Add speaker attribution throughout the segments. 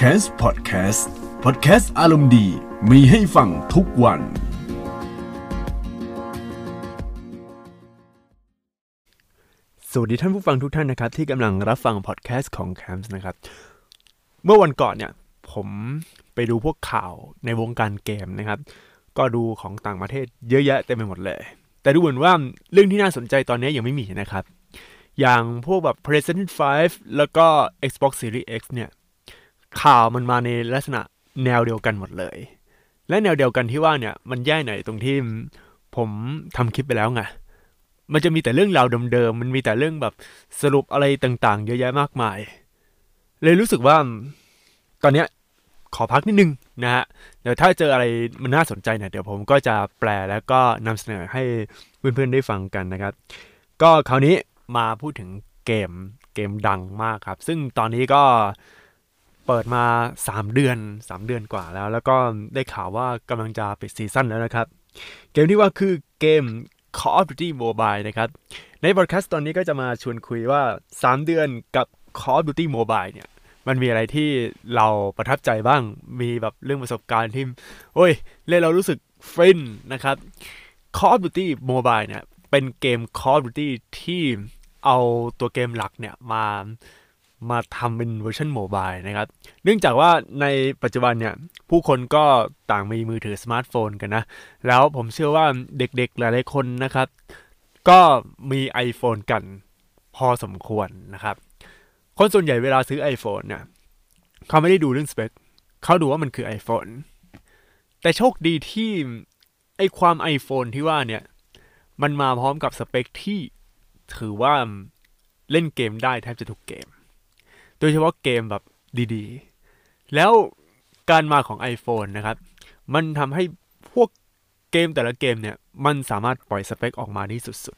Speaker 1: c a s Podcast Podcast อารมณ์ดีมีให้ฟังทุกวัน
Speaker 2: สวัสดีท่านผู้ฟังทุกท่านนะครับ ที่กำลังรับฟังพอดแคสต์ของ c a m s นะครับ เมื่อวันก่อนเนี่ย ผมไปดูพวกข่าวในวงการเกมนะครับ ก็ดูของต่างประเทศเยอะแยะเต็มไปหมดเลย แต่ดูเหมือนว่าเรื่องที่น่าสนใจตอนนี้ยังไม่มีนะครับ อย่างพวกแบบ PlayStation 5 แล้วก็ Xbox Series X เนี่ย ข่าวมันมาในลักษณะแนวเดียวกันหมดเลย และแนวเดียวกันที่ว่าเนี่ยมันแย่ไหนตรงที่ผมทำคลิปไปแล้วไงมันจะมีแต่เรื่องราวเดิมๆมันมีแต่เรื่องแบบสรุปอะไรต่างๆ เยอะแยะมากมาย เลยรู้สึกว่า ตอนเนี้ยขอพักนิดนึงนะฮะเดี๋ยวถ้าเจออะไรมันน่าสนใจเนี่ยเดี๋ยวผมก็จะแปลแล้วก็นำเสนอให้เพื่อนๆได้ฟังกันนะครับ ก็คราวนี้มาพูดถึงเกมเกมดังมากครับ ซึ่งตอนนี้ก็ เปิดมา 3 เดือน 3 เดือนกว่าแล้ว แล้วก็ได้ข่าวว่ากำลังจะปิดซีซั่นแล้วนะครับ เกมที่ว่าคือเกม Call of Duty Mobile นะครับ ในบอดแคสต์ตอนนี้ก็จะมาชวนคุยว่า 3 เดือนกับ Call of Duty Mobile เนี่ย มันมีอะไรที่เราประทับใจบ้าง มีแบบเรื่องประสบการณ์ที่ โอ้ย เล่นเรารู้สึกฟินนะครับ Call of Duty Mobile เนี่ย เป็นเกม Call of Duty ที่เอาตัวเกมหลักเนี่ยมา มาทำเป็นเวอร์ชัน mobile นะครับ เนื่องจากว่าในปัจจุบันเนี่ย ผู้คนก็ต่างมีมือถือสมาร์ทโฟนกันนะ แล้วผมเชื่อว่าเด็กๆหลายๆคนนะครับ ก็มี iPhone กันพอสมควรนะครับ คนส่วนใหญ่เวลาซื้อ iPhone เนี่ยเขาไม่ได้ดูเรื่องสเปคเขาดูว่ามันคือ iPhone แต่โชคดีที่ไอความ iPhone ที่ว่าเนี่ย มันมาพร้อมกับสเปคที่ถือว่าเล่นเกมได้แทบจะทุกเกม โดยเฉพาะเกมแบบดีๆ แล้วการมาของ iPhone นะครับ มันทำให้พวกเกมแต่ละเกมเนี่ย มันสามารถปล่อยสเปคออกมาได้สุด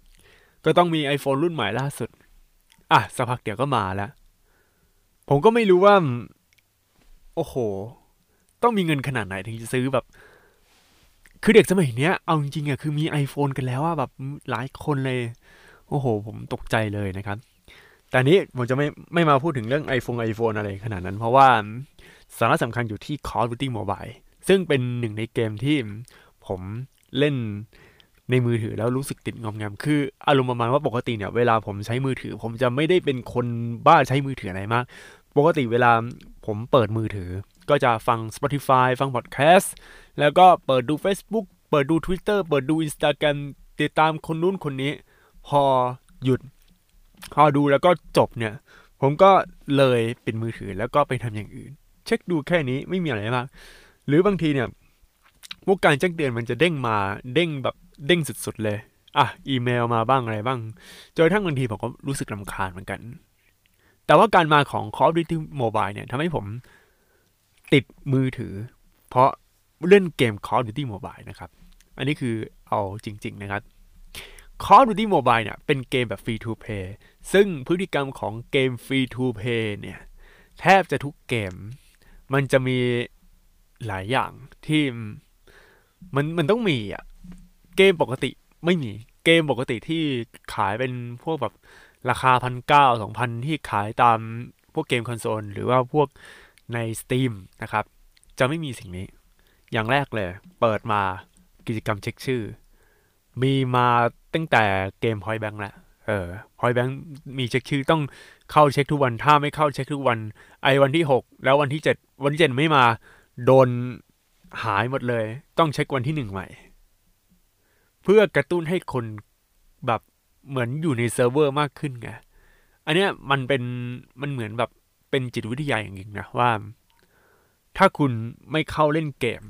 Speaker 2: ๆ ก็ต้องมี iPhone รุ่นใหม่ล่าสุด อะสักพักเดี๋ยวก็มาแล้ว ผมก็ไม่รู้ว่า โอ้โห ต้องมีเงินขนาดไหนถึงจะซื้อแบบ คือเด็กสมัยเนี้ย เอาจริงๆอะคือมี iPhone กันแล้วอะแบบหลายคนเลย โอ้โห ผมตกใจเลยนะครับ แต่นี้ผมจะไม่ไม่มาพูดถึงเรื่อง iPhone iPhone อะไรขนาดนั้น เพราะว่าสาระสำคัญอยู่ที่ Call of Duty Mobile ซึ่งเป็นหนึ่งในเกมที่ผมเล่นในมือถือแล้วรู้สึกติดงอมแงมคืออารมณ์ประมาณว่าปกติเนี่ยเวลาผมใช้มือถือ ผมจะไม่ได้เป็นคนบ้าใช้มือถืออะไรมาก ปกติเวลาผมเปิดมือถือ ก็จะฟัง Spotify ฟัง podcast แล้วก็เปิดดู Facebook เปิดดู Twitter เปิดดู Instagram ติดตามคนนู้นคนนี้ พอหยุด พอดูแล้วก็จบเนี่ย ผมก็เลยปิดมือถือแล้วก็ไปทำอย่างอื่น เช็คดูแค่นี้ไม่มีอะไรมาก หรือบางทีเนี่ยพวกการแจ้งเตือนมันจะเด้งมาเด้งแบบเด้งสุดๆเลยอะอีเมลมาบ้างอะไรบ้างจนกระทั่งบางทีผมก็รู้สึกลำคาญเหมือนกัน แต่ว่าการมาของ Call of Duty Mobile เนี่ยทำให้ผมติดมือถือ เพราะเล่นเกม Call of Duty Mobile นะครับ อันนี้คือเอาจริง ๆ นะครับ Call of Duty Mobile เนี่ยเป็นเกมแบบ Free to Play ซึ่งพฤติกรรมของเกม Free to Play เนี่ยแทบจะทุกเกม มันจะมีหลายอย่างที่มันมันต้องมีอะ เกมปกติไม่มี เกมปกติที่ขายเป็นพวกแบบราคาพันเก้าสองพันที่ขายตามพวกเกมคอนโซล หรือว่าพวกใน Steam นะครับ จะไม่มีสิ่งนี้ อย่างแรกเลย เปิดมากิจกรรมเช็คชื่อ มีมาตั้งแต่เกม Point Blank แล้วเออ Point Blank มีเช็คชื่อต้องเข้าเช็คทุกวัน ถ้าไม่เข้าเช็คทุกวัน ไอ้วันที่6แล้ววันที่7วันที่7ไม่มา โดนหายหมดเลย ต้องเช็ควันที่หนึ่งใหม่ เพื่อกระตุ้นให้คนแบบเหมือนอยู่ในเซิร์ฟเวอร์มากขึ้นไง อันเนี้ยมันเป็นมันเหมือนแบบเป็นจิตวิทยาอย่างหนึ่งนะว่า ถ้าคุณไม่เข้าเล่นเกม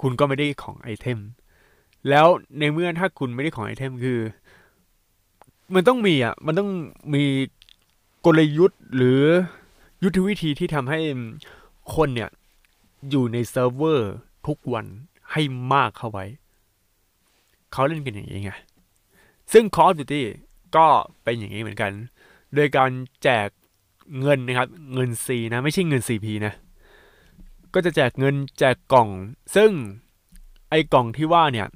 Speaker 2: คุณก็ไม่ได้ของ item แล้วในเมื่อถ้าคุณไม่ได้ของ item คือ มันต้องมีอะ มันต้องมีกลยุทธ์หรือยุทธวิธีที่ทำให้คนเนี่ย อยู่ในเซิร์ฟเวอร์ทุกวันให้มากเข้าไว้ เขาเล่นกันอย่างนี้ไง ซึ่ง Call of Duty ก็เป็นอย่างนี้เหมือนกัน โดยการแจกเงินนะครับ เงิน C นะ ไม่ใช่เงิน CP นะ ก็จะแจกเงินแจกกล่อง ซึ่งไอ้กล่องที่ว่าเนี่ย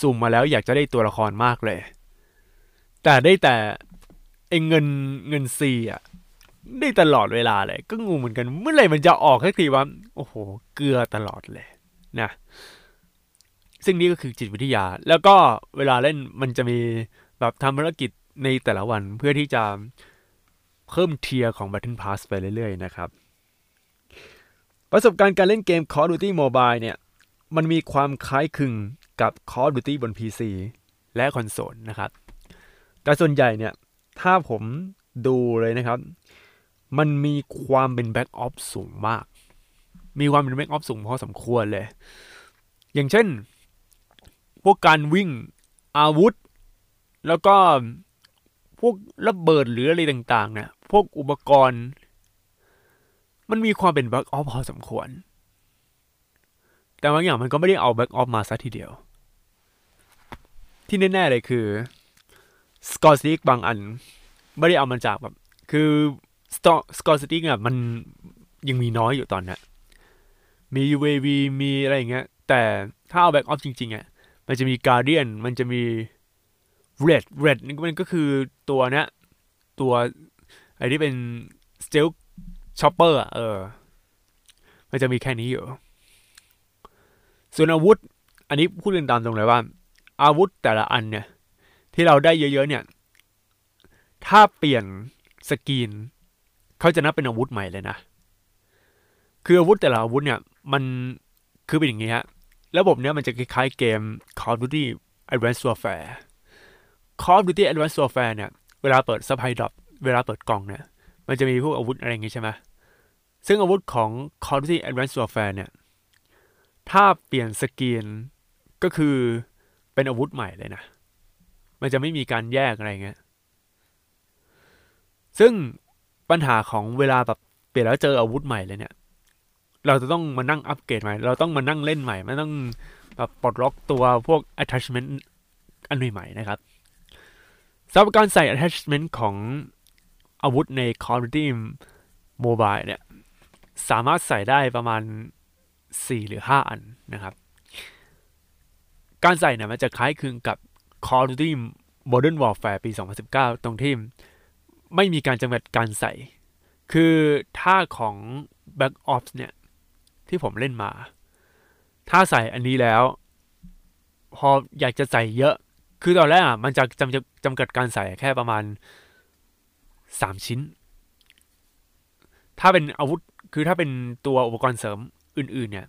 Speaker 2: สุ่มมาแล้วอยากจะได้ตัวละครมากเลย แต่ได้แต่ไอ้เงินเงิน C อะได้ตลอดเวลาเลย ก็งงเหมือนกัน เมื่อไหร่มันจะออกสักทีว่าโอ้โห เกลือตลอดเลยนะซึ่งนี่ก็คือจิตวิทยา แล้วก็เวลาเล่นมันจะมีแบบทำภารกิจในแต่ละวันเพื่อที่จะเพิ่มเทียร์ของ Battle Pass ไปเรื่อยๆนะครับ ประสบการณ์การเล่นเกม Call of Duty Mobile เนี่ย มันมีความคล้ายคลึง กับ Call of Duty บน PC และคอนโซลนะครับ แต่ส่วนใหญ่เนี่ย ถ้าผมดูเลยนะครับ มันมีความเป็น Black Ops สูงมาก มีความเป็น Black Ops สูงพอสมควรเลย อย่างเช่น พวกการวิ่งอาวุธ แล้วก็พวกระเบิดหรืออะไรต่าง ๆ เนี่ย พวกอุปกรณ์ มันมีความเป็น Black Ops พอสมควร แต่บางอย่างมันก็ไม่ได้เอา Black Ops มาซะทีเดียว ที่แน่ๆเลยคือ scorestreak บางอัน ไม่ได้เอามาจากแบบ คือ scorestreak อะมันยังมีน้อยอยู่ตอนนี้มี UAV มีอะไรอย่างเงี้ย แต่ถ้าเอาแบ็กออฟจริงๆอะมันจะมีการเดียนมันจะมี Red Red นี่มันก็คือตัวเนี้ยตัวไอ้ที่เป็น Stealth Chopper อะเออ มันจะมีแค่นี้อยู่ ส่วนอาวุธ อันนี้พูดกันตามตรงเลยว่า อาวุธแต่ละอันเนี่ย ที่เราได้เยอะๆเนี่ย ถ้าเปลี่ยน skin เขาจะนับเป็นอาวุธใหม่เลยนะ คืออาวุธแต่ละอาวุธเนี่ย มันคือเป็นอย่างนี้ฮะ ระบบเนี้ยมันจะคล้ายๆเกม Call of Duty Advanced Warfare Call of Duty Advanced Warfare เนี่ย เวลาเปิด supply drop เวลาเปิดกล่องเนี่ย มันจะมีพวกอาวุธอะไรอย่างงี้ใช่ไหมซึ่งอาวุธของ Call of Duty Advanced Warfare เนี่ย ถ้าเปลี่ยน skin ก็คือเป็นอาวุธใหม่เลยนะ มันจะไม่มีการแยกอะไรเงี้ย ซึ่งปัญหาของเวลาแบบเปลี่ยนแล้วเจออาวุธใหม่เลยเนี่ย เราจะต้องมานั่งอัปเกรดใหม่ เราต้องมานั่งเล่นใหม่ไม่ต้องแบบปลดล็อกตัวพวก attachment อันใหม่ๆนะครับสำหรับการใส่ attachment ของอาวุธใน Call of Duty Mobile เนี่ย สามารถใส่ได้ประมาณ 4 หรือ 5 อันนะครับ การใส่เนี่ยมันจะคล้ายคลึงกับ Call of Duty Modern Warfare ปี 2019 ตรงที่ไม่มีการจำกัดการใส่ คือถ้าของ Black Ops เนี่ย ที่ผมเล่นมา ถ้าใส่อันนี้แล้ว พออยากจะใส่เยอะ คือตอนแรกอะมันจะจำจำกัดการใส่แค่ประมาณ 3 ชิ้น ถ้าเป็นอาวุธ คือถ้าเป็นตัวอุปกรณ์เสริม อื่น ๆ เนี่ย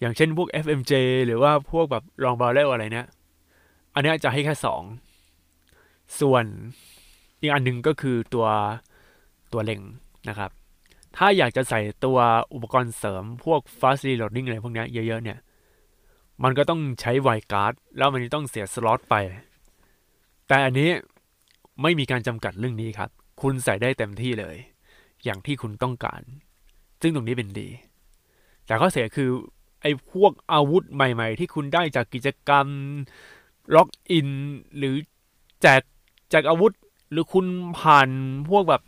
Speaker 2: อย่างเช่นพวก FMJ หรือว่าพวกแบบรองบาเรลอะไรเนี่ย อันนี้จะให้แค่สอง ส่วนอีกอันหนึ่งก็คือตัวตัวเล็งนะครับ ถ้าอยากจะใส่ตัวอุปกรณ์เสริมพวก fast reloading อะไรพวกนี้เยอะ ๆ เนี่ย มันก็ต้องใช้ไวการ์ดแล้วมันต้องเสียสล็อตไป แต่อันนี้ไม่มีการจำกัดเรื่องนี้ครับ คุณใส่ได้เต็มที่เลย อย่างที่คุณต้องการ ซึ่งตรงนี้เป็นดี แต่ข้อเสียคือไอ้พวกอาวุธใหม่ๆ ที่คุณได้จากกิจกรรมล็อกอิน หรือแจกแจกอาวุธ หรือคุณผ่านพวกแบบ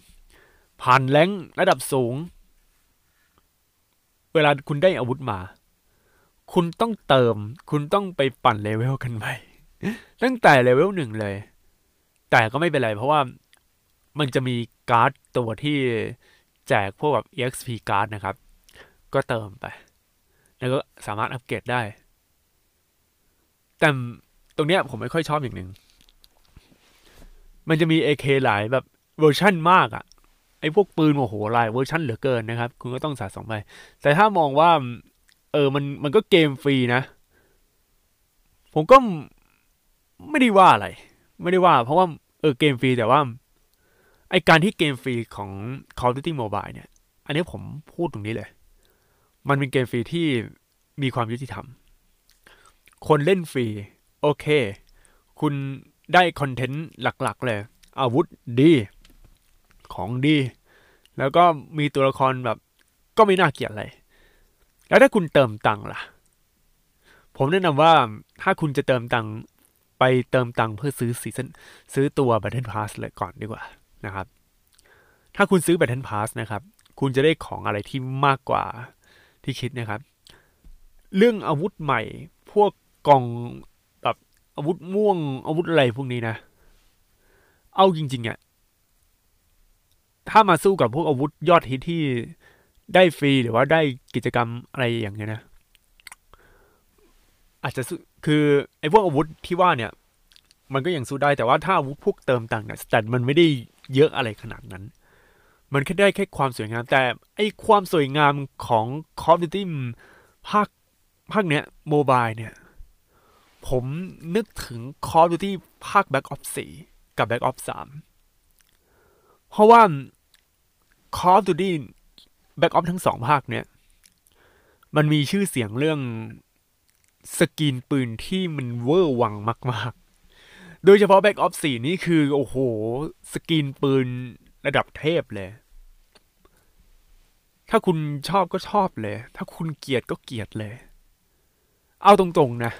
Speaker 2: ผ่านแรงระดับสูง เวลาคุณได้อาวุธมา คุณต้องเติม คุณต้องไปปั่นเลเวลกันใหม่ตั้งแต่เลเวลหนึ่งเลย แต่ก็ไม่เป็นไรเพราะว่ามันจะมีการ์ดตัวที่แจกพวกแบบ exp การ์ดนะครับ ก็เติมไป แล้วก็สามารถอัปเกรดได้ แต่ตรงเนี้ยผมไม่ค่อยชอบอย่างหนึ่ง มันจะมี AK หลายแบบเวอร์ชั่นมากอะไอ้พวกปืนโอ้โหหลายเวอร์ชั่นเหลือเกินนะครับ คุณก็ต้องสะสมไป แต่ถ้ามองว่า เออมันมันก็เกมฟรีนะ ผมก็ไม่ได้ว่าอะไร ไม่ได้ว่า เพราะว่าเออเกมฟรีแต่ว่าไอการที่เกมฟรีของ Call of Duty Mobile เนี่ย อันนี้ผมพูดตรงนี้เลย มันเป็นเกมฟรีที่มีความยุติธรรม คนเล่นฟรี โอเค คุณได้คอนเทนต์หลักๆ เลย อาวุธดี ของดี แล้วก็มีตัวละครแบบ ก็ไม่น่าเกลียดอะไร แล้วถ้าคุณเติมตังค์ล่ะ ผมแนะนำว่าถ้าคุณจะเติมตังค์ไปเติมตังค์เพื่อซื้อซีซันซื้อตัว Battle Pass เลยก่อนดีกว่านะครับ ถ้าคุณซื้อ Battle Pass นะครับ คุณจะได้ของอะไรที่มากกว่า ที่คิดนะครับ เรื่องอาวุธใหม่ พวกกล่องแบบอาวุธม่วงอาวุธอะไรพวกนี้นะ เอาจริงๆอะ่ะถ้ามาสู้กับพวกอาวุธยอดฮิตที่ได้ฟรีหรือว่าได้กิจกรรมอะไรอย่างเงี้ยนะ อาจจะคือไอ้พวกอาวุธที่ว่าเนี่ย มันก็ยังสู้ได้แต่ว่าถ้าอาวุธพวกเติมต่างเนี่ยสแตทมันไม่ได้เยอะอะไรขนาดนั้น มันแค่ได้แค่ความสวยงาม แต่ไอความสวยงามของ Call of Duty ภาคภาคเนี้ยโมบายเนี่ย ผมนึกถึง Call of Duty ภาค Back Ops 4กับ Back Ops 3เพราะว่า Call of Duty Black Ops ทั้งสองภาคเนี่ย มันมีชื่อเสียงเรื่องสกินปืนที่มันเวอร์วังมาก ๆ โดยเฉพาะ Black Ops 4นี่คือ โอ้โห สกินปืน ระดับเทพเลย ถ้าคุณชอบก็ชอบเลย ถ้าคุณเกลียดก็เกลียดเลย เอาตรงๆนะ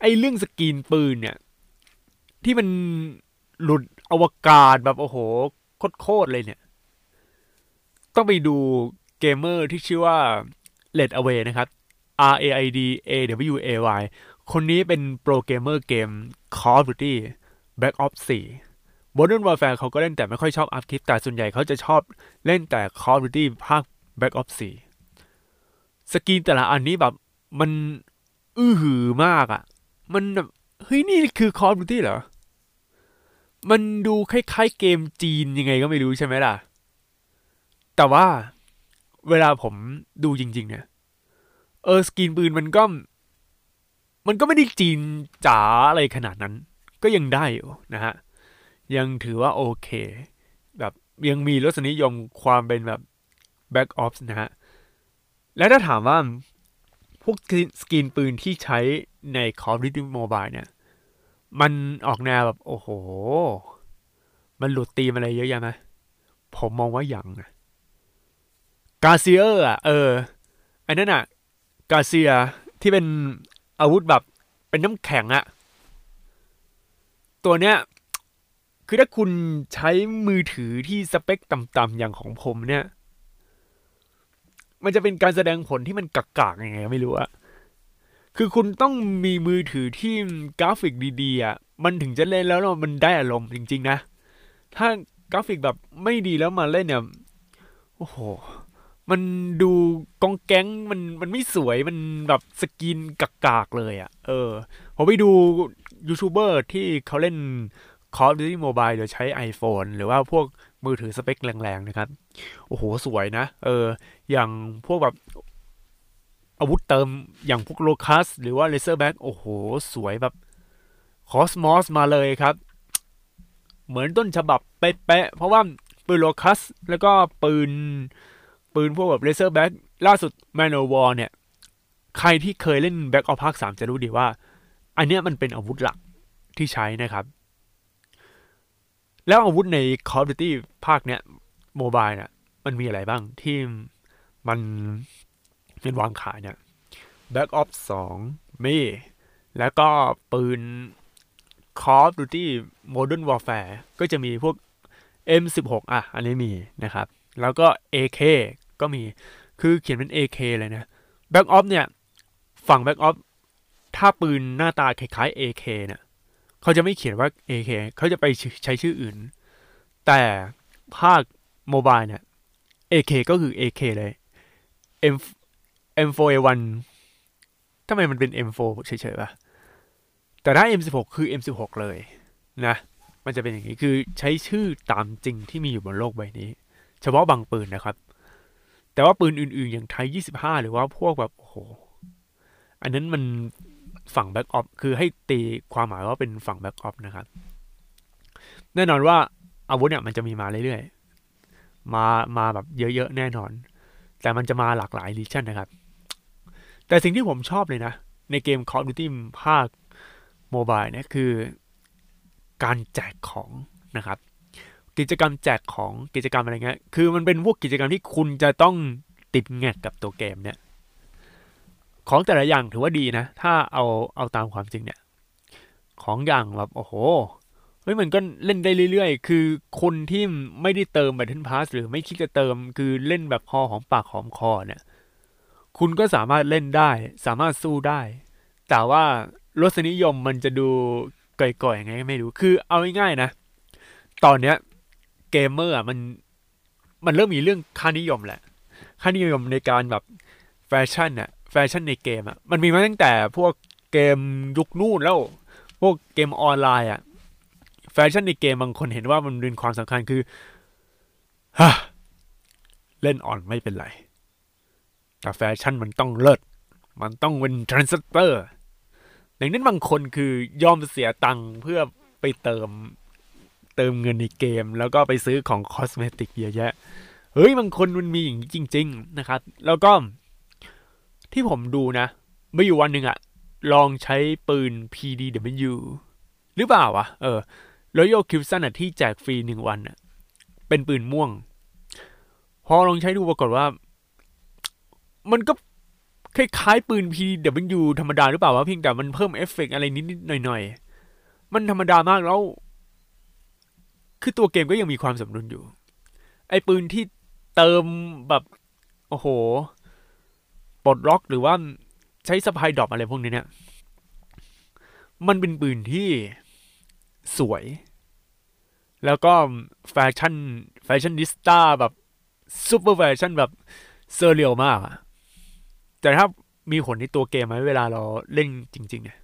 Speaker 2: ไอ้เรื่องสกินปืนเนี่ย ที่มันหลุดอวกาศแบบโอ้โหโคตรๆเลยเนี่ย ต้องไปดูเกมเมอร์ที่ชื่อว่า RAIDAWAY นะครับ R A I D A W A Y คนนี้เป็นโปรเกมเมอร์เกม Call of Duty Black Ops 4 Modern Warfare เขาก็เล่นแต่ไม่ค่อยชอบอัพคลิปแต่ส่วนใหญ่เขาจะชอบเล่นแต่ Call of Duty ภาค Black Ops 4สกินแต่ละอันนี้แบบมันอื้อหือมากอะ่ะ มันแบบเฮ้ยนี่คือ Call of Duty เหรอ มันดูคล้ายๆเกมจีนยังไงก็ไม่รู้ใช่ไหมล่ะ แต่ว่าเวลาผมดูจริง ๆ เนี่ย เออสกินปืนมันก็ มันก็ไม่ได้จีนจ๋าอะไรขนาดนั้น ก็ยังได้อยู่นะฮะ ยังถือว่าโอเค แบบยังมีรสนิยมความเป็นแบบ Back Ops นะฮะ และถ้าถามว่า พวกสกินปืนที่ใช้ใน Call of Duty Mobile เนี่ย มันออกแนวแบบ โอ้โห มันหลุดตีมอะไรเยอะแยะไหมผมมองว่าอย่างนะกาเซียร์อะ เออ อันนั้นอะ กาเซียที่เป็นอาวุธแบบเป็นน้ำแข็งอะตัวเนี้ย คือถ้าคุณใช้มือถือที่สเปคต่ำๆอย่างของผมเนี่ย มันจะเป็นการแสดงผลที่มันกากๆยังไงไม่รู้อะคือคุณต้องมีมือถือที่กราฟิกดีๆอะมันถึงจะเล่นแล้วมันได้อารมณ์จริง ๆ นะ ถ้ากราฟิกแบบไม่ดีแล้วมาเล่นเนี่ย โอ้โห มันดูกองแก๊งมันมันไม่สวยมันแบบสกินกากๆเลยอะ่ะ เออ ผมไปดูยูทูบเบอร์ที่เขาเล่น Call of Duty Mobile โดยใช้ iPhone หรือว่าพวกมือถือสเปคแรงๆนะครับ โอ้โห สวยนะ เออ อย่างพวกแบบอาวุธเติมอย่างพวก Locus หรือว่า Razorback โอ้โห สวยแบบคอสมอสมาเลยครับ เหมือนต้นฉบับเป๊ะๆเพราะว่าปืน Locus แล้วก็ปืน ปืนพวกแบบ Razorbackล่าสุด Man-O-War เนี่ย ใครที่เคยเล่น Black Ops ภาคสามจะรู้ดีว่า อันเนี้ยมันเป็นอาวุธหลักที่ใช้นะครับ แล้วอาวุธใน Call of Duty ภาคเนี้ยโมบายเนี่ยมันมีอะไรบ้างที่มันเป็นวางขายเนี่ย Back Ops 2มีแล้วก็ปืน Call of Duty Modern Warfare ก็จะมีพวก M16 อะ อันนี้มีนะครับ แล้วก็ AK ก็มีคือเขียนเป็น AK เลยนะ Back Off เนี่ย ฝั่ง Back Off ถ้าปืนหน้าตาคล้ายๆ AK เนี่ย เขาจะไม่เขียนว่า AK เขาจะไปใช้ชื่ออื่น แต่ภาคโมบายเนี่ย AK ก็คือ AK เลย M M4A1 ทำไมมันเป็น M4 เฉยๆป่ะแต่ถ้า M16 คือ M16 เลยนะ มันจะเป็นอย่างนี้คือใช้ชื่อตามจริงที่มีอยู่บนโลกใบนี้ เฉพาะบางปืนนะครับ แต่ว่าปืนอื่นๆ อย่าง Type 25 หรือว่าพวกแบบโอ้โห อันนั้นมัน ฝั่ง Black Ops คือให้ตีความหมายว่าเป็นฝั่ง Black Ops นะครับแน่นอนว่าอาวุธเนี่ยมันจะมีมาเรื่อยๆ มามาแบบเยอะๆ แน่นอน แต่มันจะมาหลากหลาย edition นะครับ แต่สิ่งที่ผมชอบเลยนะ ในเกม Call of Duty ภาคโมบายเนี่ยคือการแจกของนะครับ กิจกรรมแจกของกิจกรรมอะไรเงี้ยคือมันเป็นพวกกิจกรรมที่คุณจะต้องติดแงกกับตัวเกมเนี่ย ของแต่ละอย่างถือว่าดีนะ ถ้าเอาเอาตามความจริงเนี่ย ของอย่างแบบโอ้โหเฮ้ยมันก็เล่นได้เรื่อยๆ คือคนที่ไม่ได้เติมแบตเทิลพาสหรือไม่คิดจะเติม คือเล่นแบบคอหอมปากหอมคอเนี่ย คุณก็สามารถเล่นได้ สามารถสู้ได้ แต่ว่ารสนิยมมันจะดูก่อยๆยังไงก็ไม่รู้ คือเอาง่ายๆนะ ตอนเนี้ยเกมเมอร์อะมันมันเริ่มมีเรื่องค่านิยมแหละ ค่านิยมในการแบบแฟชั่นอะ แฟชั่นในเกมอะมันมีมาตั้งแต่พวกเกมยุคนู่นแล้ว พวกเกมออนไลน์อะแฟชั่นในเกมบางคนเห็นว่ามันเป็นความสำคัญคือฮะเล่นอ่อนไม่เป็นไร แต่แฟชั่นมันต้องเลิศ มันต้องเป็น trendsetter อย่างนั้นบางคนคือยอมเสียตังค์เพื่อไปเติมเติมเงินในเกม แล้วก็ไปซื้อของ cosmetic เยอะแยะ เฮ้ยบางคนมันมีอย่างนี้จริง ๆ นะครับ แล้วก็ ที่ผมดูนะไม่อยู่วันหนึ่งอะลองใช้ปืน PDW หรือเปล่าวะเออ Royal c u b s o n อะที่แจกฟรีหนึ่งวันอะเป็นปืนม่วง พอลองใช้ดูปรากฏว่า มันก็คล้ายๆปืน PDW ธรรมดาหรือเปล่าวะเพียงแต่มันเพิ่มเอฟเฟกอะไรนิดๆหน่อยๆ มันธรรมดามากแล้ว คือตัวเกมก็ยังมีความสมดุลอยู่ ไอ้ปืนที่เติมแบบ โอ้โห ปลดล็อกหรือว่าใช้ supply drop อะไรพวกนี้เนี่ย มันเป็นปืนที่สวย แล้วก็แฟชั่น fashionista แบบซูเปอร์แฟชั่นแบบ surreal มากอะแต่ถ้ามีผลในตัวเกมไหมเวลาเราเล่นจริง ๆ เนี่ย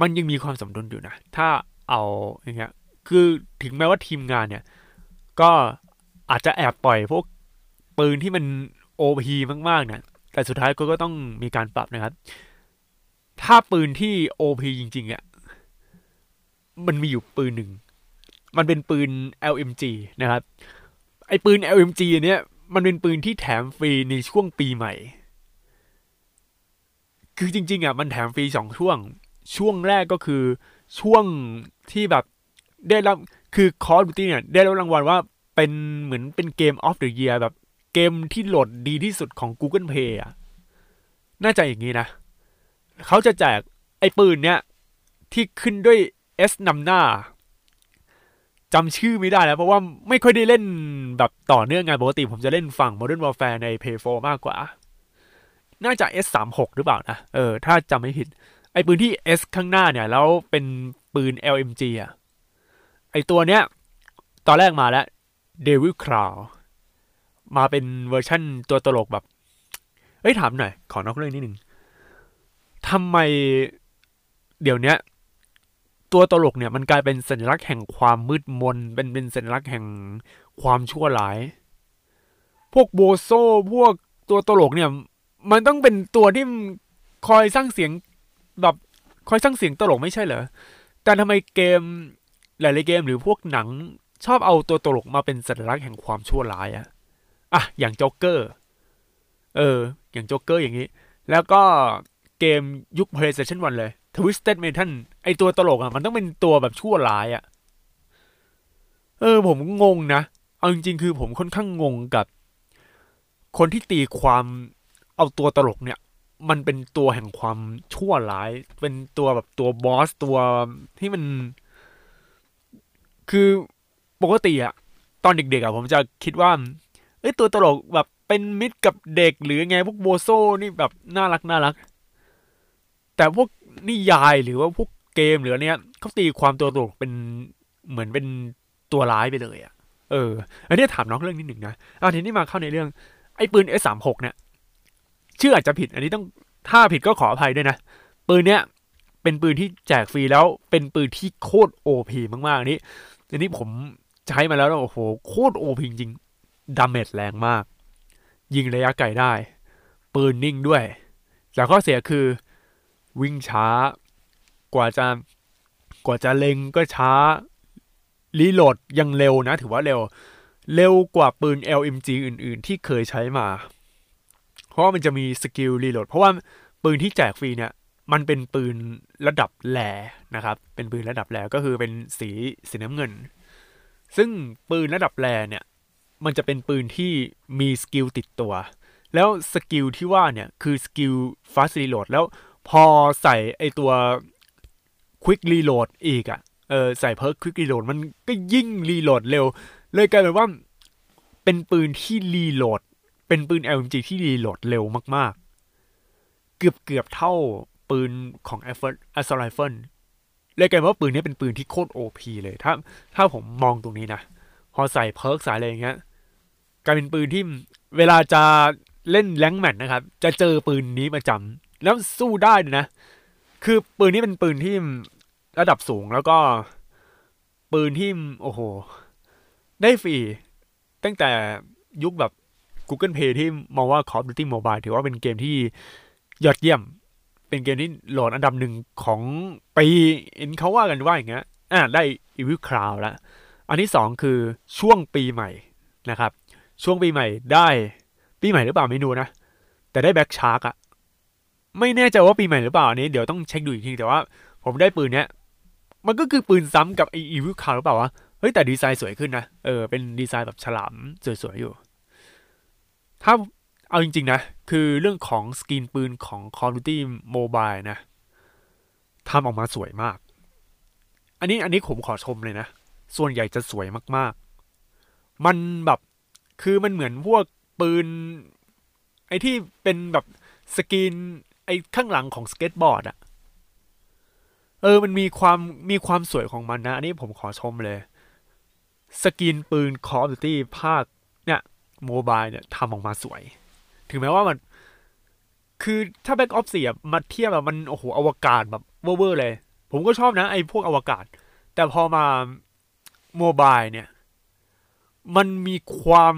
Speaker 2: มันยังมีความสมดุลอยู่นะ ถ้าเอาอย่างเงี้ย คือถึงแม้ว่าทีมงานเนี่ย ก็อาจจะแอบปล่อยพวกปืนที่มัน OP มากๆเนี่ย แต่สุดท้ายก็ก็ต้องมีการปรับนะครับ ถ้าปืนที่โอพีจริงๆอะมันมีอยู่ปืนหนึ่ง มันเป็นปืน LMG นะครับ ไอ้ปืน LMG เนี้ยมันเป็นปืนที่แถมฟรีในช่วงปีใหม่ คือจริง ๆอะมันแถมฟรีสองช่วง ช่วงแรกก็คือช่วงที่แบบได้รับคือ Call of Duty เนี่ยได้รับรางวัลว่าเป็นเหมือนเป็นเกม of the year แบบ เกมที่โหลดดีที่สุดของ Google Play อะน่าจะอย่างนี้นะ เขาจะแจกไอ้ปืนเนี้ยที่ขึ้นด้วย S นำหน้าจำชื่อไม่ได้แล้ว เพราะว่าไม่ค่อยได้เล่นแบบต่อเนื่องงานปกติผมจะเล่นฝั่ง Modern Warfare ใน Play 4มากกว่า น่าจะ S36 หรือเปล่านะ เออ ถ้าจำไม่ผิด ไอ้ปืนที่ S ข้างหน้าเนี่ย แล้วเป็นปืน LMG อะ ไอ้ตัวเนี้ย ตอนแรกมาแล้ว Devil Clown มาเป็นเวอร์ชั่นตัวตลกแบบ เอ้ยถามหน่อย ขอนอกเรื่องนิดนึงทำไมเดี๋ยวเนี้ย ตัวตลกเนี่ยมันกลายเป็นสัญลักษณ์แห่งความมืดมน เป็นเป็นสัญลักษณ์แห่งความชั่วร้าย พวกโบโซพวกตัวตลกเนี่ย มันต้องเป็นตัวที่คอยสร้างเสียงแบบคอยสร้างเสียงตลกไม่ใช่เหรอ แต่ทำไมเกมหลายๆเกมหรือพวกหนังชอบเอาตัวตลกมาเป็นสัญลักษณ์แห่งความชั่วร้ายอะ อะอย่างโจ๊กเกอร์เออ อย่างโจ๊กเกอร์อย่างนี้ แล้วก็เกมยุค PlayStation 1เลย Twisted Metal ไอตัวตลกอะ มันต้องเป็นตัวแบบชั่วร้ายอะ เออ ผมงงนะ เอาจริงๆ คือผมค่อนข้างงงกับ คนที่ตีความเอาตัวตลกเนี่ย มันเป็นตัวแห่งความชั่วร้าย เป็นตัวแบบตัวบอสตัวที่มัน คือปกติอะตอนเด็กๆอะผมจะคิดว่า อ้ยตัวตลกแบบเป็นมิตรกับเด็กหรือไงพวกโบโซนี่แบบน่ารักน่ารัก แต่พวกนิยายหรือว่าพวกเกมหรือเนี้ยเขาตีความตัวตลกเป็นเหมือนเป็นตัวร้ายไปเลยอะเออ อันนี้ถามนอกเรื่องนิดหนึ่งนะเอาทีนี้มาเข้าในเรื่องไอ้ปืน S36 เนี่ยชื่ออาจจะผิด อันนี้ต้องถ้าผิดก็ขออภัยด้วยนะ ปืนเนี้ยเป็นปืนที่แจกฟรีแล้วเป็นปืนที่โคตร OP มากๆอันนี้อันนี้ผมใช้มาแล้วโอ้โหโคตร OP จริง damage แรงมาก ยิงระยะไกลได้ ปืนนิ่งด้วย แต่ข้อเสียคือวิ่งช้ากว่าจะกว่าจะเล็งก็ช้ารีโหลดยังเร็วนะ ถือว่าเร็ว เร็วกว่าปืน LMG อื่น ๆ ที่เคยใช้มา เพราะว่ามันจะมีสกิลรีโหลดเพราะว่าปืนที่แจกฟรีเนี่ย มันเป็นปืนระดับ rare นะครับ เป็นปืนระดับ rare ก็คือเป็นสีสีน้ำเงิน ซึ่งปืนระดับ rare เนี่ย มันจะเป็นปืนที่มีสกิลติดตัว แล้วสกิลที่ว่าเนี่ย คือสกิล fast reload แล้วพอใส่ไอตัว quick reload อีกอะเออใส่ perk quick reload มันก็ยิ่งรีโหลดเร็ว เลยกลายเป็นว่าเป็นปืนที่รีโหลดเป็นปืน LMG ที่รีโหลดเร็วมากๆ เกือบเกือบเท่าปืนของ a s s a u l t Rifle เลยกลายเป็นว่าปืนนี้เป็นปืนที่โคตร OP เลยถ้าถ้าผมมองตรงนี้นะ พอใส่ perk ใส่อะไรอย่างเงี้ยกลายเป็นปืนที่เวลาจะเล่นแรงแมทนะครับ จะเจอปืนนี้ประจำแล้วสู้ได้นะ คือปืนนี้เป็นปืนที่ระดับสูงแล้วก็ ปืนที่โอ้โห ได้ฟรีตั้งแต่ยุคแบบ Google Play ที่มองว่า Call of Duty Mobile ถือว่าเป็นเกมที่ยอดเยี่ยม เป็นเกมที่โหลดอันดับหนึ่งของปีเห็นเขาว่ากันว่าอย่างเงี้ย อ่าได้ Evil Clown แล้ว อันที่สองคือช่วงปีใหม่นะครับ ช่วงปีใหม่ได้ปีใหม่หรือเปล่าไม่รู้นะ แต่ได้ Black Shark อะไม่แน่ใจว่าปีใหม่หรือเปล่าอันนี้เดี๋ยวต้องเช็คดูอีกทีแต่ว่า ผมได้ปืนเนี้ยมันก็คือปืนซ้ำกับไออีวิคาหรือเปล่าวะเฮ้ยแต่ดีไซน์สวยขึ้นนะเออเป็นดีไซน์แบบฉลามสวยๆอยู่ ถ้าเอาจริง ๆ นะ คือเรื่องของสกินปืนของ Call of Duty Mobile นะทำออกมาสวยมาก อันนี้อันนี้ผมขอชมเลยนะ ส่วนใหญ่จะสวยมากๆ มันแบบคือมันเหมือนพวกปืน ไอ้ที่เป็นแบบสกินไอ้ข้างหลังของสเก็ตบอร์ดอะเออ มันมีความมีความสวยของมันนะ อันนี้ผมขอชมเลย สกินปืน Call of Duty ภาคเนี่ย Mobile เนี่ยทำออกมาสวย ถึงแม้ว่ามัน คือถ้า Back Ops 4อะมาเทียบแบบมัน โอ้โห อวกาศแบบเวอร์เลย ผมก็ชอบนะ ไอ้พวกอวกาศ แต่พอมา โมบายเนี่ย มันมีความ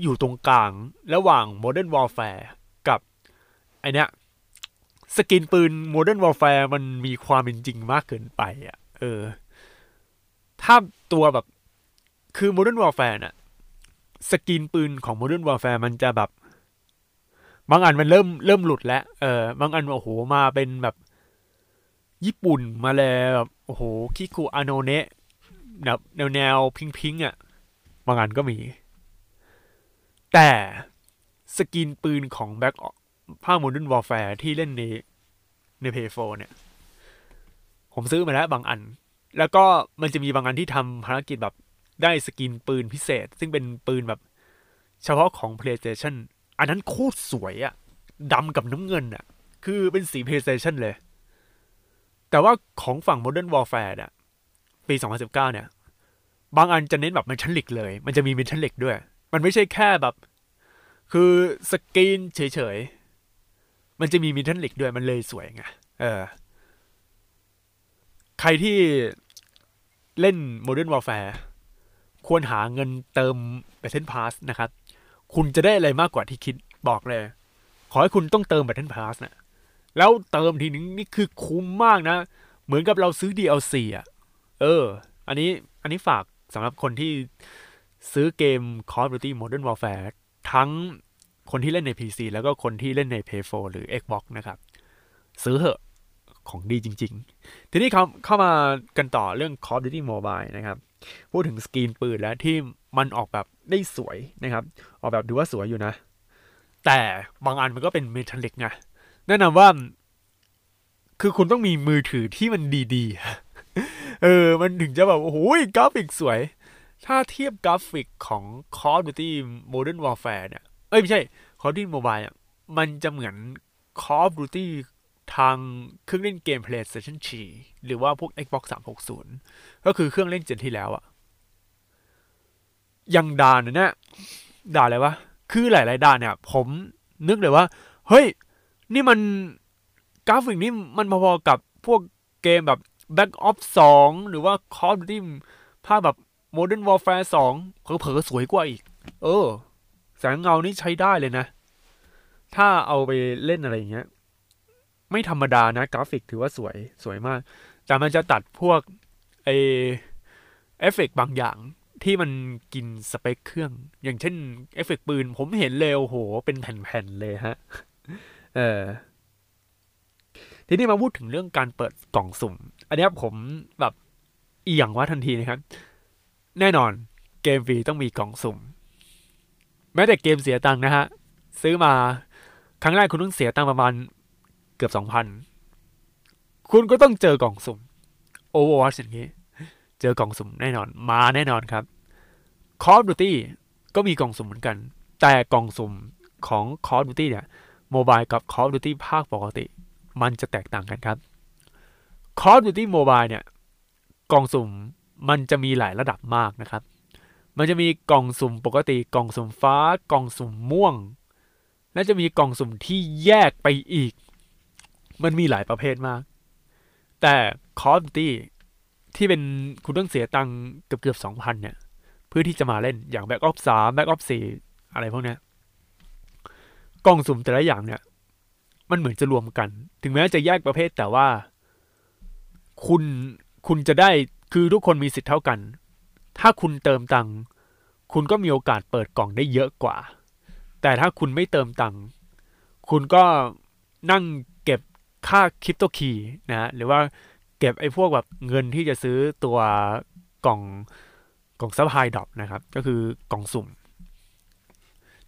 Speaker 2: อยู่ตรงกลางระหว่าง Modern Warfare กับไอเนี้ยสกินปืน Modern Warfare มันมีความเป็นจริงมากเกินไปอะ เออ ถ้าตัวแบบคือ Modern Warfare น่ะสกินปืนของ Modern Warfare มันจะแบบ บางอันมันเริ่มเริ่มหลุดแล้ว เออบางอันโอ้โหมาเป็นแบบ ญี่ปุ่นมาแล้วแบบโอ้โหคิกขุอาโนเนะ แบบแนวแนว pink pink อะบางอันก็มี แต่สกินปืนของแบ็คภาค Modern Warfare ที่เล่นในใน PS4 เนี่ย ผมซื้อมาแล้วบางอัน แล้วก็มันจะมีบางอันที่ทำภารกิจแบบได้สกินปืนพิเศษ ซึ่งเป็นปืนแบบเฉพาะของ PlayStation อันนั้นโคตรสวยอะดำกับน้ำเงินอะคือเป็นสี PlayStation เลย แต่ว่าของฝั่ง Modern Warfare เนี่ย ปี 2019 เนี่ย บางอันจะเน้นแบบ metallic เลย มันจะมี metallic ด้วย มันไม่ใช่แค่แบบ คือสกรีนเฉยๆ มันจะมี metallic ด้วย มันเลยสวยไง เออ ใครที่เล่น Modern Warfare ควรหาเงินเติม Battle Pass นะครับ คุณจะได้อะไรมากกว่าที่คิดบอกเลย ขอให้คุณต้องเติม Battle Pass นะแล้วเติมทีนึงนี่คือคุ้มมากนะ เหมือนกับเราซื้อ DLC อะ เออ อันนี้อันนี้ฝากสำหรับคนที่ซื้อเกม Call of Duty Modern Warfare ทั้งคนที่เล่นใน PC แล้วก็คนที่เล่นใน PS4 หรือ Xbox นะครับ ซื้อเหอะของดีจริง ๆ ทีนี้เขาเข้ามากันต่อเรื่อง Call of Duty Mobile นะครับ พูดถึงสกรีนปืนแล้วที่มันออกแบบได้สวยนะครับ ออกแบบดูว่าสวยอยู่นะ แต่บางอันมันก็เป็นเมทัลลิกไงแนะนำว่า คือคุณต้องมีมือถือที่มันดีๆ เออ มันถึงจะแบบโอ้โหกราฟิกสวย ถ้าเทียบกราฟิกของ Call of Duty Modern Warfare เนี่ย เอ้ย ไม่ใช่ Call of Duty Mobile อะมันจะเหมือน Call of Duty ทางเครื่องเล่นเกม PlayStation 4หรือว่าพวก Xbox 360 ก็คือเครื่องเล่น gen ที่แล้วอะอย่างด่านเนี่ยด่าอะไรวะ คือหลาย ๆ ด่านเนี่ย ผมนึกเลยว่า เฮ้ย นี่มันกราฟิกนี่มันพอๆกับพวกเกมแบบ Black Ops 2หรือว่า Call of Duty ภาคแบบ Modern Warfare 2 เผลอๆสวยกว่าอีก เออ แสงเงานี่ใช้ได้เลยนะ ถ้าเอาไปเล่นอะไรอย่างเงี้ย ไม่ธรรมดานะกราฟิกถือว่าสวยสวยมาก แต่มันจะตัดพวกไอเอฟเฟกต์บางอย่างที่มันกินสเปคเครื่อง อย่างเช่นเอฟเฟกต์ปืน ผมเห็นเลยโอ้โห เป็นแผ่นๆเลยฮะ เออทีนี้มาพูดถึงเรื่องการเปิดกล่องสุ่มอันนี้ผมแบบเอียงว่าทันทีนะครับ แน่นอนเกมฟรีต้องมีกล่องสุ่ม แม้แต่เกมเสียตังค์นะฮะ ซื้อมาครั้งแรกคุณต้องเสียตังค์ประมาณเกือบสองพันคุณก็ต้องเจอกล่องสุ่ม Overwatch อย่างนี้ เจอกล่องสุ่มแน่นอนมาแน่นอนครับ Call of Duty ก็มีกล่องสุ่มเหมือนกัน แต่กล่องสุ่มของ Call of Duty เนี่ยโมบายกับ Call of Duty ภาคปกติ มันจะแตกต่างกันครับ Call of Duty Mobile เนี่ย กล่องสุ่มมันจะมีหลายระดับมากนะครับ มันจะมีกล่องสุ่มปกติกล่องสุ่มฟ้ากล่องสุ่มม่วง และจะมีกล่องสุ่มที่แยกไปอีก มันมีหลายประเภทมาก แต่ Call of Duty ที่เป็นคุณต้องเสียตังค์เกือบเกือบสองพันเนี่ย เพื่อที่จะมาเล่นอย่าง Back Ops 3 Back Ops 4อะไรพวกเนี้ยกล่องสุ่มแต่ละอย่างเนี่ย มันเหมือนจะรวมกัน ถึงแม้จะแยกประเภทแต่ว่า คุณคุณจะได้คือทุกคนมีสิทธิ์เท่ากัน ถ้าคุณเติมตังค์คุณก็มีโอกาสเปิดกล่องได้เยอะกว่า แต่ถ้าคุณไม่เติมตังค์คุณก็นั่งเก็บค่า Cryptokey นะหรือว่าเก็บไอ้พวกแบบเงินที่จะซื้อตัวกล่องกล่อง supply drop นะครับ ก็คือกล่องสุ่ม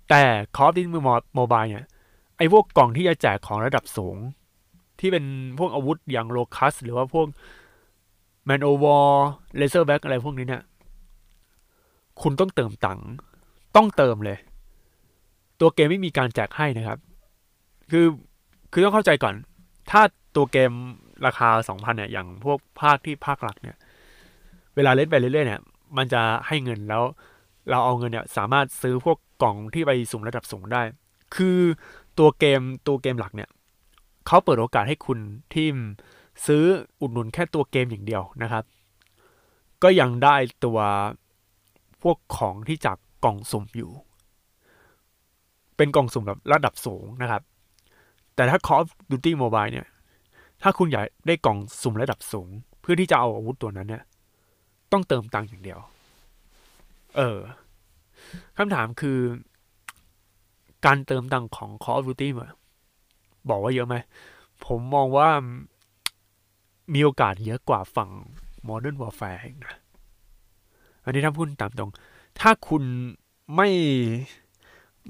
Speaker 2: แต่ Call of Duty Mobile เนี่ยไอ้พวกกล่องที่จะแจกของระดับสูง ที่เป็นพวกอาวุธอย่าง Locus หรือว่าพวก Man-O-War Razorback อะไรพวกนี้เนี่ย คุณต้องเติมตังค์ต้องเติมเลย ตัวเกมไม่มีการแจกให้นะครับ คือคือต้องเข้าใจก่อน ถ้าตัวเกมราคาสองพันเนี่ย อย่างพวกภาคที่ภาคหลักเนี่ย เวลาเล่นไปเรื่อยๆเนี่ย มันจะให้เงินแล้ว เราเอาเงินเนี่ย สามารถซื้อพวกกล่องที่ไปสุ่มระดับสูงได้ คือตัวเกมตัวเกมหลักเนี่ย เขาเปิดโอกาสให้คุณที่ซื้ออุดหนุนแค่ตัวเกมอย่างเดียวนะครับ ก็ยังได้ตัวพวกของที่จากกล่องสุ่มอยู่ เป็นกล่องสุ่มแบบระดับสูงนะครับ แต่ถ้า Call of Duty Mobile เนี่ย ถ้าคุณอยากได้กล่องสุ่มระดับสูง เพื่อที่จะเอาอาวุธตัวนั้นเนี่ย ต้องเติมตังค์อย่างเดียว เออคำถามคือ การเติมตังค์ของ Call of Duty บอกว่าเยอะไหม ผมมองว่ามีโอกาสเยอะกว่าฝั่ง Modern Warfare นะอันนี้ถ้าพูดตามตรง ถ้าคุณไม่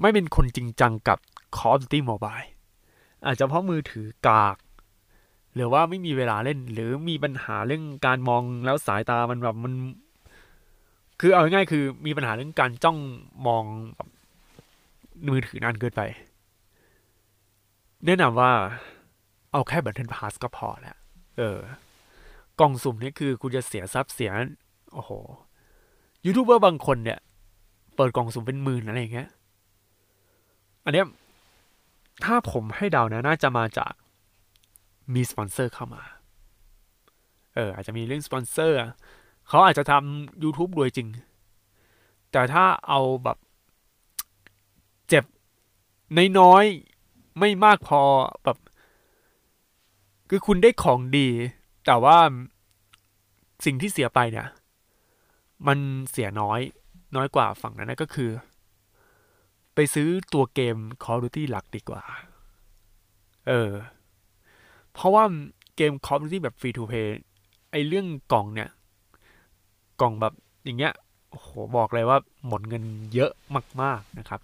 Speaker 2: ไม่เป็นคนจริงจังกับ Call of Duty Mobile อาจจะเพราะมือถือกาก หรือว่าไม่มีเวลาเล่น หรือมีปัญหาเรื่องการมองแล้วสายตามันแบบมัน คือเอาง่ายๆคือมีปัญหาเรื่องการจ้องมองแบบมือถือนานเกินไป แนะนำว่าเอาแค่ battle pass ก็พอแล้วเออ กล่องสุ่มนี่คือคุณจะเสียทรัพย์เสีย โอ้โห ยูทูบเบอร์บางคนเนี่ย เปิดกล่องสุ่มเป็นหมื่นอะไรอย่างเงี้ย อันเนี้ยถ้าผมให้เดานะน่าจะมาจากมีสปอนเซอร์เข้ามา เออ อาจจะมีเรื่องสปอนเซอร์ เขาอาจจะทำ YouTube รวยจริง แต่ถ้าเอาแบบ เจ็บน้อย ไม่มากพอแบบ คือคุณได้ของดี แต่ว่าสิ่งที่เสียไปเนี่ย มันเสียน้อย น้อยกว่าฝั่งนั้นนะก็คือ ไปซื้อตัวเกม Call of Duty หลักดีกว่า เออ เพราะว่าเกม Call of Duty แบบ Free to Play ไอเรื่องกล่องเนี่ย กล่องแบบอย่างเงี้ยโอ้โหบอกเลยว่าหมดเงินเยอะมาก ๆนะครับ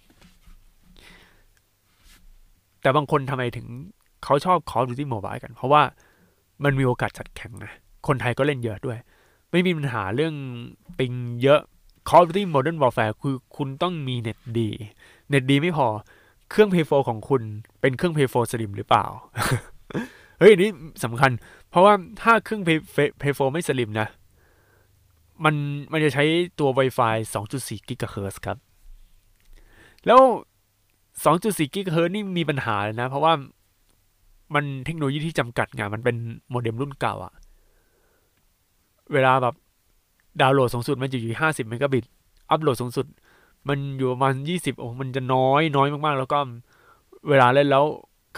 Speaker 2: แต่บางคนทำไมถึงเขาชอบ Call of Duty Mobile กัน เพราะว่ามันมีโอกาสจัดแข่งนะคนไทยก็เล่นเยอะด้วย ไม่มีปัญหาเรื่องปิงเยอะ Call of Duty Modern Warfare คือคุณต้องมีเน็ตดี เน็ตดีไม่พอเครื่อง Play 4ของคุณเป็นเครื่อง Play 4 Slim หรือเปล่า เฮ้ยนี่สำคัญ เพราะว่าถ้าเครื่อง Play, Play 4ไม่ Slim นะ มันมันจะใช้ตัว Wi-Fi 2.4 GHz ครับ แล้ว 2.4 GHz นี่มีปัญหาเลยนะ เพราะว่ามันเทคโนโลยีที่จำกัดไงมันเป็นโมเด็มรุ่นเก่าอะเวลาแบบดาวน์โหลดสูงสุดมันจะอยู่ห้าสิบเมกะบิต อัพโหลดสูงสุด มันอยู่ประมาณยี่สิบโอ้ มันจะน้อยน้อยมากๆ แล้วก็เวลาเล่นแล้ว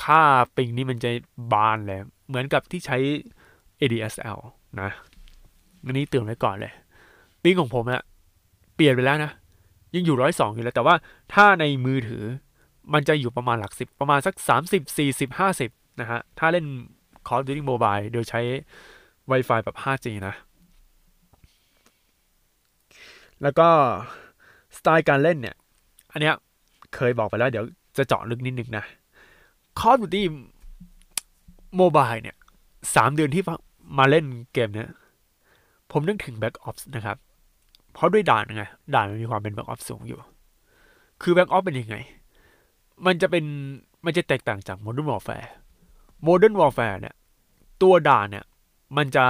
Speaker 2: ค่าปิงนี่มันจะบานเลย เหมือนกับที่ใช้ ADSL นะอันนี้เตือนไว้ก่อนเลย ปิงของผมอะเปลี่ยนไปแล้วนะ ยังอยู่ร้อยสองอยู่แล้ว แต่ว่าถ้าในมือถือ มันจะอยู่ประมาณหลักสิบประมาณสักสามสิบสี่สิบห้าสิบนะฮะ ถ้าเล่น Call of Duty Mobile โดยใช้ Wi-Fi แบบ 5G นะ แล้วก็ สไตล์การเล่นเนี่ย อันเนี้ยเคยบอกไปแล้วเดี๋ยวจะเจาะลึกนิดนึงนะ Call of Duty Mobile เนี่ยสามเดือนที่มาเล่นเกมเนี้ยผมนึกถึง Back Ops นะครับ เพราะด้วยด่านไง ด่านมันมีความเป็น Back Ops สูงอยู่ คือ Back Ops เป็นยังไง มันจะเป็นมันจะแตกต่างจาก Modern Warfare Modern Warfare เนี่ย ตัวด่านเนี่ย มันจะ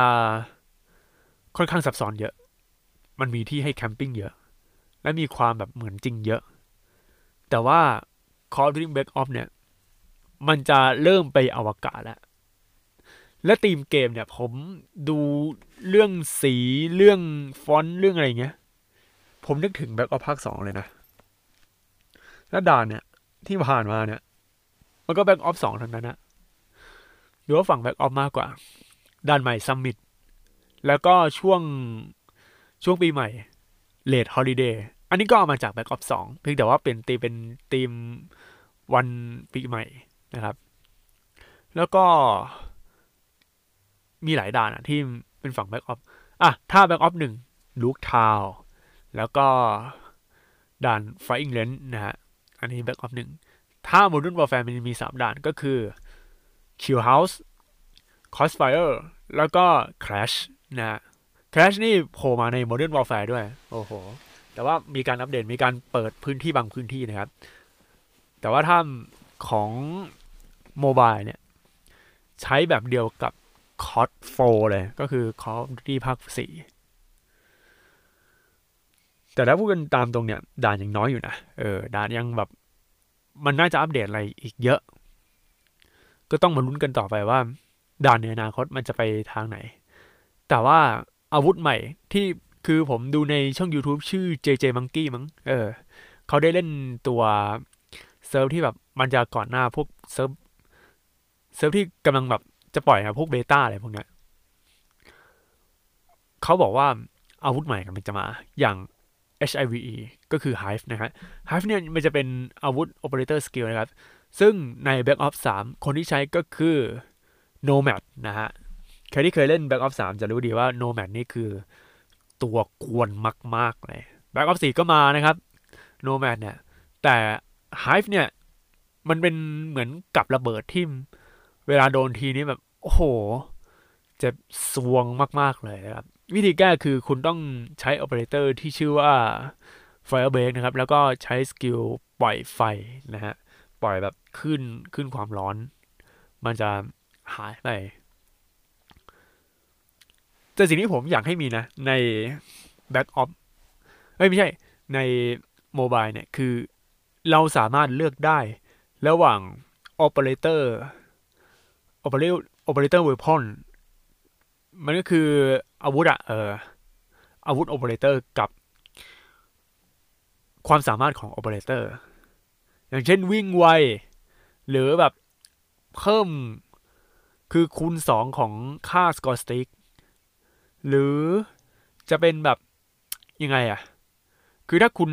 Speaker 2: ค่อนข้างซับซ้อนเยอะ มันมีที่ให้แคมปิ้งเยอะ และมีความแบบเหมือนจริงเยอะ แต่ว่า Call of Duty Black Ops เนี่ย มันจะเริ่มไปอวกาศแล้ว และธีมเกมเนี่ย ผมดูเรื่องสีเรื่องฟอนต์เรื่องอะไรเงี้ย ผมนึกถึง Black Ops ภาคสองเลยนะ แล้วด่านเนี่ย ที่ผ่านมาเนี่ย มันก็ Black Ops สองทั้งนั้นนะหรือว่าฝั่ง Black Ops มากกว่าด่านใหม่ซัมมิตแล้วก็ช่วงช่วงปีใหม่เลดฮอลิเดย์อันนี้ก็เอามาจาก Black Ops 2เพียงแต่ว่าเป็นตีเป็นทีมวันปีใหม่นะครับ แล้วก็มีหลายด่านอะที่เป็นฝั่ง Black Ops อะ ถ้า Black Ops 1ลูกทาวแล้วก็ด่าน Flying Range นะฮะ อันนี้ Black Ops 1ถ้า Modern Warfare มันมี 3 ด่านก็คือ Kill House Crossfire แล้วก็ Crash นะฮะ Crash นี่โผล่มาใน Modern Warfare ด้วย โอ้โห แต่ว่ามีการอัปเดตมีการเปิดพื้นที่บางพื้นที่นะครับ แต่ว่าถ้าของโมบายเนี่ย ใช้แบบเดียวกับ COD 4เลย ก็คือ Call of Duty ภาค4 แต่ถ้าพูดกันตามตรงเนี่ยด่านยังน้อยอยู่นะเออด่านยังแบบมันน่าจะอัปเดตอะไรอีกเยอะ ก็ต้องมาลุ้นกันต่อไปว่า ด่านในอนาคตมันจะไปทางไหน แต่ว่าอาวุธใหม่ที่คือผมดูในช่อง YouTube ชื่อ JJ Monkey มั้งเออเขาได้เล่นตัวเซิร์ฟที่แบบมันจะก่อนหน้าพวกเซิร์ฟเซิร์ฟที่กำลังแบบจะปล่อยนะพวก beta อะไรพวกนี้เขาบอกว่าอาวุธใหม่มันจะมา อย่าง HIVE ก็คือ Hive นะฮะ Hive เนี่ยมันจะเป็นอาวุธ Operator Skill นะครับ ซึ่งใน Back Ops 3คนที่ใช้ก็คือ Nomad นะฮะ ใครที่เคยเล่น Back Ops 3จะรู้ดีว่า Nomad นี่คือตัวกวนมาก ๆ เลย Back Ops 4ก็มานะครับ Nomad เนี่ย แต่ Hive เนี่ย มันเป็นเหมือนกับระเบิดที่เวลาโดนทีนี้แบบ โอ้โห เจ็บทรวงมาก ๆ เลยนะครับ วิธีแก้คือคุณต้องใช้โอเปอเรเตอร์ที่ชื่อว่า Fire Break นะครับ แล้วก็ใช้สกิลปล่อยไฟนะฮะ ปล่อยแบบขึ้นขึ้นความร้อน มันจะหายไป แต่สิ่งที่ผมอยากให้มีนะ ใน Black Ops เอ้ยไม่ใช่ใน Mobile เนี่ยคือเราสามารถเลือกได้ ระหว่าง Operator Operator Operator Weapon มันก็คือ อาวุธอะเอออาวุธ Operator กับความสามารถของ Operator อร์อย่างเช่นวิ่งไว หรือแบบเพิ่มคือคูณสองของค่า scorestreak หรือจะเป็นแบบยังไงอะคือถ้าคุณ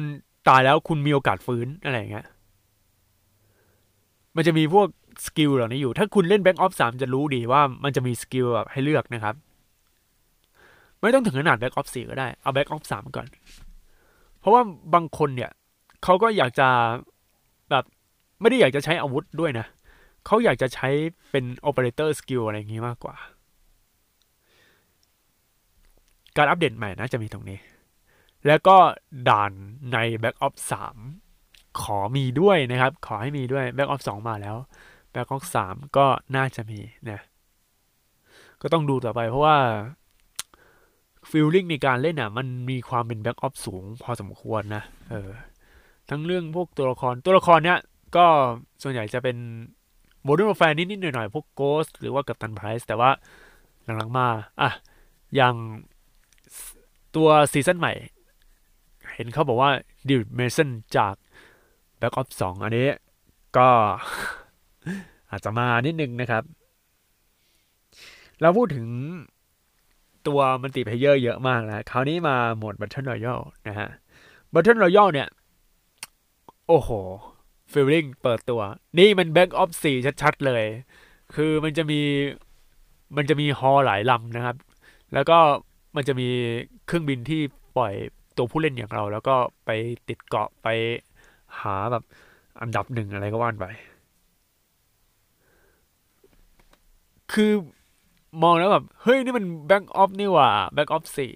Speaker 2: ตายแล้วคุณมีโอกาสฟื้นอะไรอย่างเงี้ยมันจะมีพวกสกิลเหล่านี้อยู่ ถ้าคุณเล่น Back Ops 3จะรู้ดีว่ามันจะมีสกิลแบบให้เลือกนะครับ ไม่ต้องถึงขนาด Black Ops 4ก็ได้ เอา Black Ops 3ก่อน เพราะว่าบางคนเนี่ยเขาก็อยากจะแบบไม่ได้อยากจะใช้อาวุธด้วยนะเขาอยากจะใช้เป็น Operator Skill อะไรอย่างนี้มากกว่า การอัปเดตใหม่นะจะมีตรงนี้ แล้วก็ด่านใน Back Ops 3ขอมีด้วยนะครับ ขอให้มีด้วย Black Ops 2มาแล้ว Back Ops 3ก็น่าจะมีนะ ก็ต้องดูต่อไปเพราะว่า feeling ในการเล่นอะ มันมีความเป็น Back Ops สูงพอสมควรนะเออ ทั้งเรื่องพวกตัวละครตัวละครเนี้ยก็ส่วนใหญ่จะเป็น Modern Warfare นิดๆหน่อยๆ พวก Ghost หรือว่า Captain Price แต่ว่าหลังๆมาอะอย่างตัวซีซั่นใหม่ เห็นเขาบอกว่า David Mason จาก Back Ops 2อันนี้ก็อาจจะมานิดนึงนะครับ เราพูดถึง ตัว multiplayer เยอะมากนะคราวนี้มาโหมด Battle Royale นะฮะ Battle Royale เนี่ย โอ้โห feeling เปิดตัว นี่มัน Back Ops 4ชัด ๆ เลย คือมันจะมีมันจะมีฮอหลายลำนะครับ แล้วก็มันจะมีเครื่องบินที่ปล่อยตัวผู้เล่นอย่างเรา แล้วก็ไปติดเกาะไปหาแบบอันดับหนึ่งอะไรก็ว่านไป คือ มองแล้วแบบ เฮ้ย นี่มันแบ็กออฟนี่หว่าแบ็กออฟสี่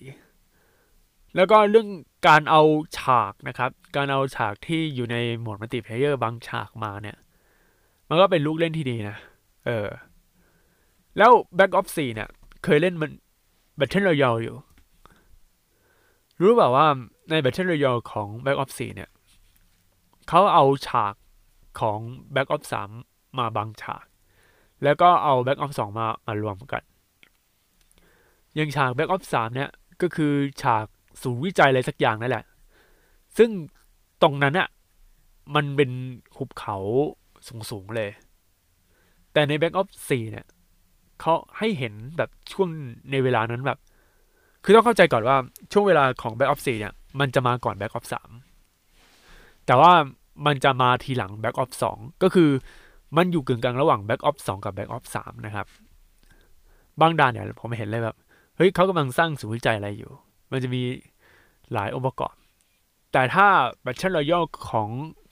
Speaker 2: แล้วก็เรื่องการเอาฉากนะครับ การเอาฉากที่อยู่ในโหมด multiplayer บางฉากมาเนี่ย มันก็เป็นลูกเล่นที่ดีนะ เออ แล้ว Back of 4เนี่ย เคยเล่นมัน Battle Royale อยู่ รู้แบบว่าใน Battle Royale ของ Black Ops 4เนี่ย เขาเอาฉากของ Black Ops 3มาบางฉาก แล้วก็เอา Black Ops 2มามารวมกันย่างฉาก Black Ops 3เนี่ย ก็คือฉากศูนย์วิจัยอะไรสักอย่างนั่นแหละ ซึ่งตรงนั้นอะมันเป็นหุบเขาสูงๆเลย แต่ใน Black Ops 4เนี่ยเขาให้เห็นแบบช่วงในเวลานั้นแบบ คือต้องเข้าใจก่อนว่าช่วงเวลาของ Black Ops 4เนี่ย มันจะมาก่อน Black Ops 3แต่ว่ามันจะมาทีหลัง Black Ops 2ก็คือ มันอยู่กึ่งกลางระหว่าง Black Ops 2กับ Black Ops 3นะครับ บางด่านเนี่ยผมเห็นเลยแบบ เฮ้ยเขากำลังสร้างศูนย์วิจัยอะไรอยู่ มันจะมีหลายองค์ประกอบ แต่ถ้า Battle Royale ของ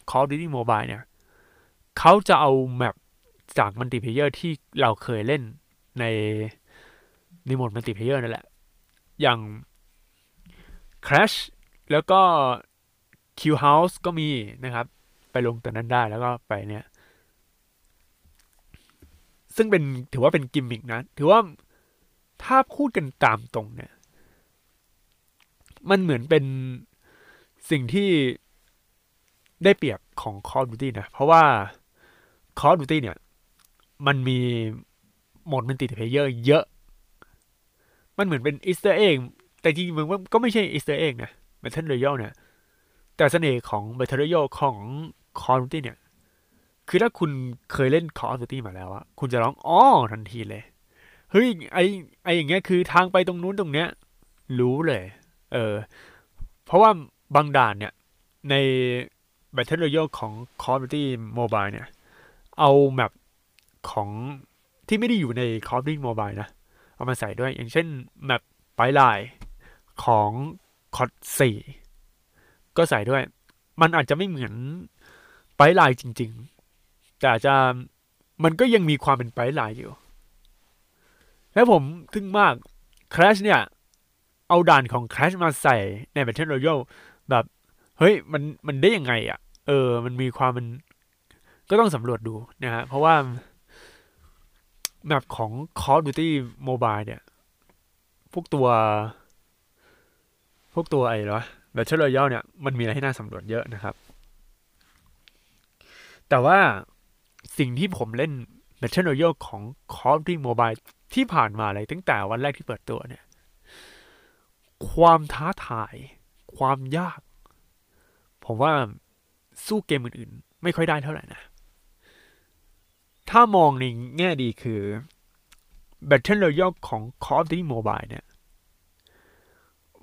Speaker 2: Call of Duty Mobile เนี่ยเขาจะเอา map จาก multiplayer ที่เราเคยเล่นในในโหมด multiplayer นั่นแหละ อย่าง Crash แล้วก็ Killhouse ก็มีนะครับ ไปลงตัวนั้นได้แล้วก็ไปเนี่ย ซึ่งเป็นถือว่าเป็นกิมมิกนะ ถือว่าถ้าพูดกันตามตรงเนี่ย มันเหมือนเป็นสิ่งที่ได้เปรียบของ Call of Duty นะ เพราะว่า Call of Duty เนี่ย มันมีโหมด multiplayer เยอะ มันเหมือนเป็น Easter egg แต่จริงๆมันก็ไม่ใช่ Easter egg นะ Battle Royale เนี่ย แต่เสน่ห์ของ Battle Royale ของ Call of Duty เนี่ย คือถ้าคุณเคยเล่น Call of Duty มาแล้วอะคุณจะร้องอ๋อทันทีเลย เฮ้ยไอไออย่างเงี้ยคือทางไปตรงนู้นตรงเนี้ย รู้เลย เออ เพราะว่าบางด่านเนี่ย ใน Battle Royale ของ Call of Duty Mobile เนี่ย เอาแมปของที่ไม่ได้อยู่ใน Call of Duty Mobile นะ เอามาใส่ด้วย อย่างเช่นแมปไปไลน์ของคอด4ก็ใส่ด้วย มันอาจจะไม่เหมือนไปไลน์จริง ๆ แต่อาจจะมันก็ยังมีความเป็นไปไลน์อยู่ แล้วผมทึ่งมาก Crash เนี่ย เอาด่านของ Crash มาใส่ใน Battle Royale แบบ เฮ้ย มันมันได้ยังไงอะ่ะ เออ มันมีความมันก็ต้องสำรวจดูนะฮะ เพราะว่าแมปของ Call of Duty Mobile เนี่ย พวกตัว พวกตัวไอ้เหรอ Battle Royale เนี่ย มันมีอะไรให้น่าสำรวจเยอะนะครับ แต่ว่า สิ่งที่ผมเล่น Battle Royale ของ Call of Duty Mobile ที่ผ่านมาเลยตั้งแต่วันแรกที่เปิดตัวเนี่ย ความท้าทาย ความยาก ผมว่าสู้เกมอื่นๆ ไม่ค่อยได้เท่าไหร่นะ ถ้ามองในแง่ดีคือ Battle Royale ของ Call of Duty Mobile เนี่ย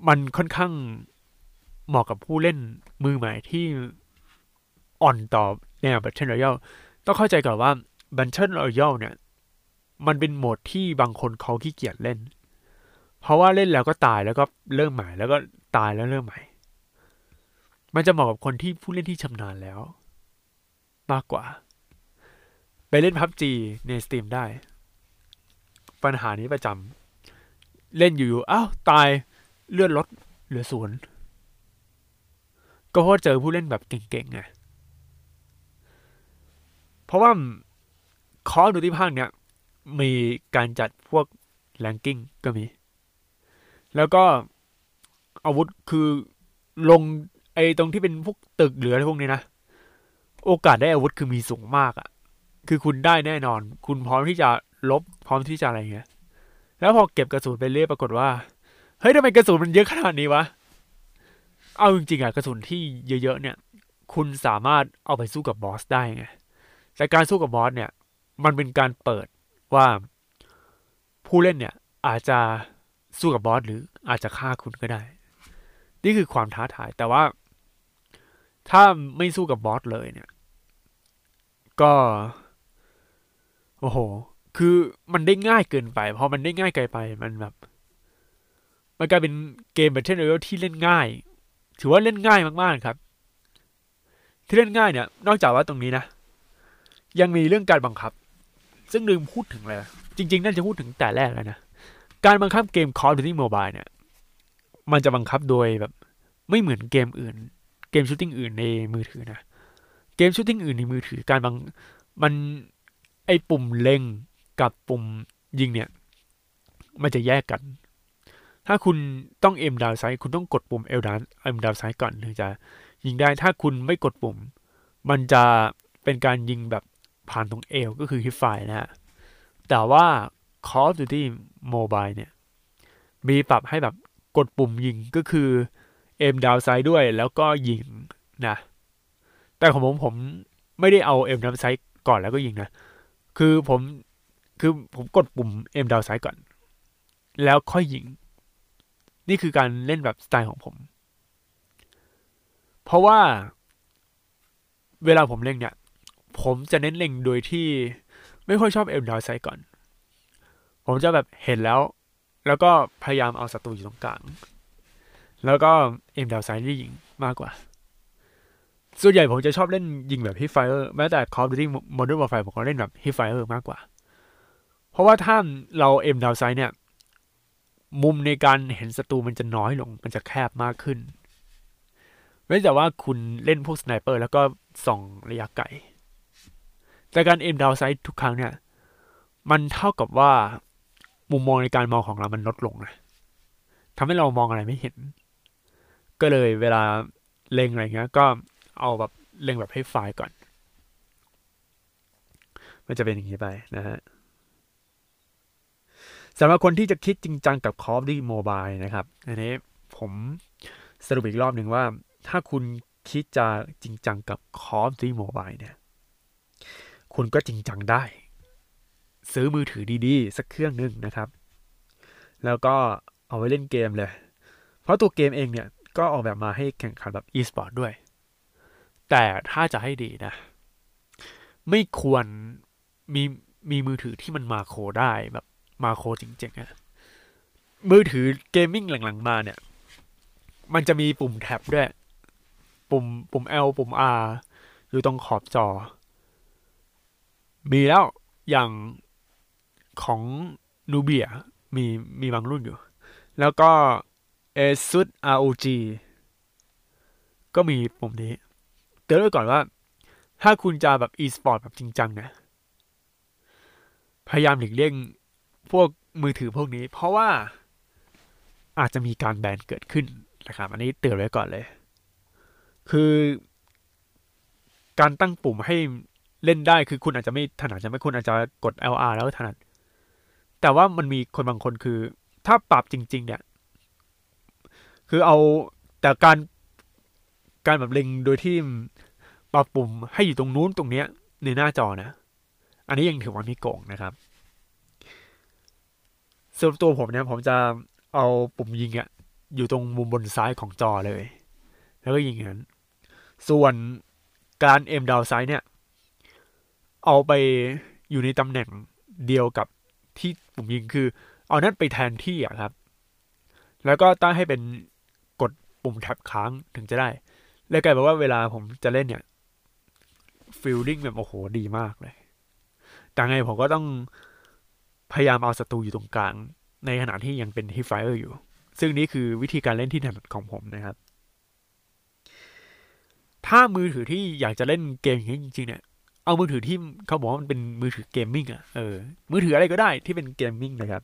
Speaker 2: มันค่อนข้างเหมาะกับผู้เล่นมือใหม่ที่อ่อนต่อแนว Battle Royale ต้องเข้าใจก่อนว่า Battle Royale เนี่ย มันเป็นโหมดที่บางคนเขาขี้เกียจเล่น เพราะว่าเล่นแล้วก็ตายแล้วก็เริ่มใหม่แล้วก็ตายแล้วเริ่มใหม่ มันจะเหมาะกับคนที่ผู้เล่นที่ชำนาญแล้ว มากกว่า ไปเล่นพับจีใน Steam ได้ ปัญหานี้ประจำเล่นอยู่ๆอ้าวตายเลื่อนลดเหลือศูนย์ก็เพราะเจอผู้เล่นแบบเก่งๆไง ราะว่าคอดูที่ภาคเนี้ยมีการจัดพวกแรงกิ้งก็มี แล้วก็อาวุธคือลงไอ้ตรงที่เป็นพวกตึกเหลืออะไรพวกนี้นะ โอกาสได้อาวุธคือมีสูงมากอะ่ะ คือคุณได้แน่นอน คุณพร้อมที่จะลบพร้อมที่จะอะไรเงี้ย แล้วพอเก็บกระสุนไปเรื่อยปรากฏว่า เฮ้ยทำไมกระสุนมันเยอะขนาดนี้วะ เอาจริงๆอะกระสุนที่เยอะๆเนี่ย คุณสามารถเอาไปสู้กับบอสได้ไง แต่การสู้กับบอสเนี่ย มันเป็นการเปิดว่าผู้เล่นเนี่ย อาจจะสู้กับบอสหรืออาจจะฆ่าคุณก็ได้ นี่คือความท้าทายแต่ว่า ถ้าไม่สู้กับบอสเลยเนี่ย ก็ โอ้โห คือมันได้ง่ายเกินไปพอมันได้ง่ายเกินไปมันแบบมันกลายเป็นเกม Battle Royale ที่เล่นง่าย ถือว่าเล่นง่ายมากๆครับ ที่เล่นง่ายเนี่ย นอกจากว่าตรงนี้นะ ยังมีเรื่องการบังคับ ซึ่งลืมพูดถึงเลย จริง ๆ น่าจะพูดถึงแต่แรกแล้วนะ การบังคับเกม Call of Duty Mobile เนี่ย มันจะบังคับโดยแบบ ไม่เหมือนเกมอื่น เกม shooting อื่นในมือถือนะ เกม shooting อื่นในมือถือ การบังมันไอปุ่มเล็งกับปุ่มยิงเนี่ย มันจะแยกกัน ถ้าคุณต้อง aim down sight คุณต้องกดปุ่ม aim down aim down sight ก่อนถึงจะยิงได้ ถ้าคุณไม่กดปุ่ม มันจะเป็นการยิงแบบ ผ่านตรงเอลก็คือฮิปไฟนะฮะ แต่ว่า Call of Duty Mobile เนี่ย มีปรับให้แบบกดปุ่มยิงก็คือเอ็มดาวไซด์ด้วยแล้วก็ยิงนะ แต่ของผมผมไม่ได้เอาเอ็มดาวไซด์ก่อนแล้วก็ยิงนะ คือผมคือผมกดปุ่มเอ็มดาวไซด์ก่อน แล้วค่อยยิง นี่คือการเล่นแบบสไตล์ของผม เพราะว่าเวลาผมเล่นเนี่ย ผมจะเน้นเล็งโดยที่ไม่ค่อยชอบ aim down sight ก่อน ผมจะแบบเห็นแล้ว แล้วก็พยายามเอาศัตรูอยู่ตรงกลาง แล้วก็ aim down sight ได้ยิงมากกว่า ส่วนใหญ่ผมจะชอบเล่นยิงแบบ hip fire แม้แต่ Call of Duty Modern Warfare ผมก็เล่นแบบ hip fire มากกว่า เพราะว่าถ้าเรา aim down sight เนี่ย มุมในการเห็นศัตรูมันจะน้อยลง มันจะแคบมากขึ้นเว้นแต่ว่าคุณเล่นพวก sniper แล้วก็ส่องระยะไกล แต่การ aim down sight ทุกครั้งเนี่ย มันเท่ากับว่ามุมมองในการมองของเรามันลดลงนะทำให้เรามองอะไรไม่เห็น ก็เลยเวลาเล็งอะไรเงี้ย ก็เอาแบบเล็งแบบ hip fire ก่อน มันจะเป็นอย่างนี้ไปนะฮะสำหรับคนที่จะคิดจริงจังกับ Call of Duty Mobile นะครับ อันนี้ผมสรุปอีกรอบหนึ่งว่า ถ้าคุณคิดจะจริงจังกับ Call of Duty Mobile เนี่ย คุณก็จริงจังได้ ซื้อมือถือดีๆ สักเครื่องหนึ่งนะครับ แล้วก็เอาไว้เล่นเกมเลย เพราะตัวเกมเองเนี่ย ก็ออกแบบมาให้แข่งขันแบบ e-sport ด้วย แต่ถ้าจะให้ดีนะ ไม่ควรมีมีมือถือที่มันมาโคได้แบบมาโคจริงๆอะมือถือเกมมิ่งหลังๆมาเนี่ย มันจะมีปุ่มแท็บด้วย ปุ่มปุ่ม L ปุ่ม R อยู่ตรงขอบจอ มีแล้วอย่างของนูเบียมีมีบางรุ่นอยู่ แล้วก็ ASUS ROG ก็มีปุ่มนี้ เตือนไว้ก่อนว่า ถ้าคุณจะแบบ e-sport แบบจริงจังเนี่ยพยายามหลีกเลี่ยงพวกมือถือพวกนี้ เพราะว่าอาจจะมีการแบนเกิดขึ้นนะครับ อันนี้เตือนไว้ก่อนเลย คือ การตั้งปุ่มให้ เล่นได้คือคุณอาจจะไม่ถนัดใช่ไหมคุณอาจจะกด LR แล้วถนัด แต่ว่ามันมีคนบางคนคือ ถ้าปรับจริง ๆ เนี่ย คือเอาแต่การการแบบเล็งโดยที่ปรับปุ่มให้อยู่ตรงนู้นตรงเนี้ยในหน้าจอนะ อันนี้ยังถือว่ามีโกงนะครับส่วนตัวผมเนี่ยผมจะเอาปุ่มยิงอะอยู่ตรงมุมบนซ้ายของจอเลย แล้วก็ยิงอย่างนั้น ส่วนการเอ็มดาวไซด์เนี่ย เอาไปอยู่ในตำแหน่งเดียวกับที่ปุ่มยิงคือ เอานั้นไปแทนที่อะครับ แล้วก็ตั้งให้เป็นกดปุ่ม tap ค้างถึงจะได้ แล้วกลายเป็นว่าเวลาผมจะเล่นเนี่ย feeling แบบโอ้โหดีมากเลย แต่ไงผมก็ต้องพยายามเอาศัตรูอยู่ตรงกลาง ในขณะที่ยังเป็น hip fire อยู่ ซึ่งนี้คือวิธีการเล่นที่ถนัดของผมนะครับ ถ้ามือถือที่อยากจะเล่นเกมอย่างนี้จริงๆเนี่ย เอามือถือที่เขาบอกว่ามันเป็นมือถือ gaming อะเออมือถืออะไรก็ได้ที่เป็น gaming นะครับ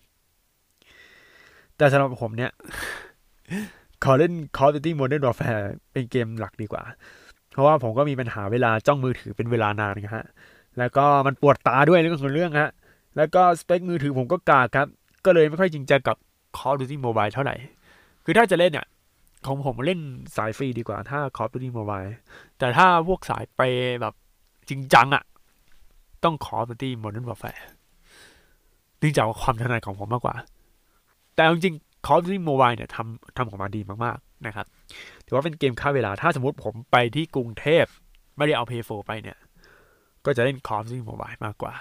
Speaker 2: แต่สำหรับผมเนี่ยขอเล่น Call of Duty Modern Warfare เป็นเกมหลักดีกว่า เพราะว่าผมก็มีปัญหาเวลาจ้องมือถือเป็นเวลานานนะฮะ แล้วก็มันปวดตาด้วยเรื่องของเรื่องฮะ แล้วก็สเปคมือถือผมก็กากครับ ก็เลยไม่ค่อยจริงจังกับ Call of Duty Mobile เท่าไหร่ คือถ้าจะเล่นเนี่ยของผมเล่นสายฟรีดีกว่าถ้า Call of Duty Mobile แต่ถ้าพวกสายไปแบบ จริงจังอะต้อง Call of Duty Modern Warfare เนื่องจากว่าความถนัดของผมมากกว่า แต่จริง Call of Duty Mobile เนี่ยทำทำออกมาดีมากๆนะครับ ถือว่าเป็นเกมฆ่าเวลา ถ้าสมมติผมไปที่กรุงเทพ ไม่ได้เอา p 4ไปเนี่ย ก็จะเล่น Call of Duty Mobile มากกว่า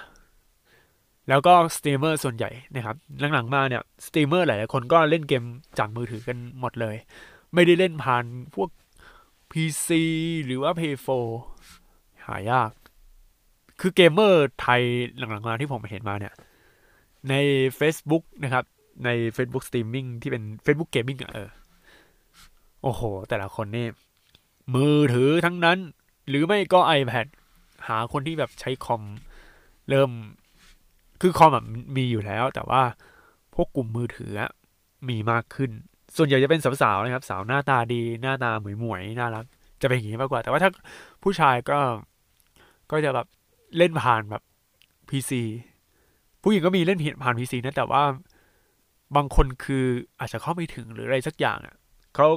Speaker 2: แล้วก็สตรีมเมอร์ส่วนใหญ่นะครับ หลังๆมาเนี่ยสตรีมเมอร์หลายๆคนก็เล่นเกมจากมือถือกันหมดเลย ไม่ได้เล่นผ่านพวก PC หรือว่า PS4 หายาก คือเกมเมอร์ไทยหลังๆมาที่ผมเห็นมาเนี่ย ใน Facebook นะครับ ใน Facebook Streaming ที่เป็น Facebook Gaming อะเออ โอ้โห แต่ละคนนี่ มือถือทั้งนั้น หรือไม่ก็ iPad หาคนที่แบบใช้คอมเริ่ม คือคอมแบบมีอยู่แล้ว แต่ว่าพวกกลุ่มมือถือมีมากขึ้น ส่วนใหญ่จะเป็นสาวๆนะครับ สาวหน้าตาดี หน้าตาหมวยๆน่ารัก จะเป็นอย่างนี้มากกว่า แต่ว่าถ้าผู้ชายก็ ก็จะแบบเล่นผ่านแบบ PC ผู้หญิงก็มีเล่นผ่าน PC นะ แต่ว่าบางคนคืออาจจะเข้าไม่ถึงหรืออะไรสักอย่างอะเขา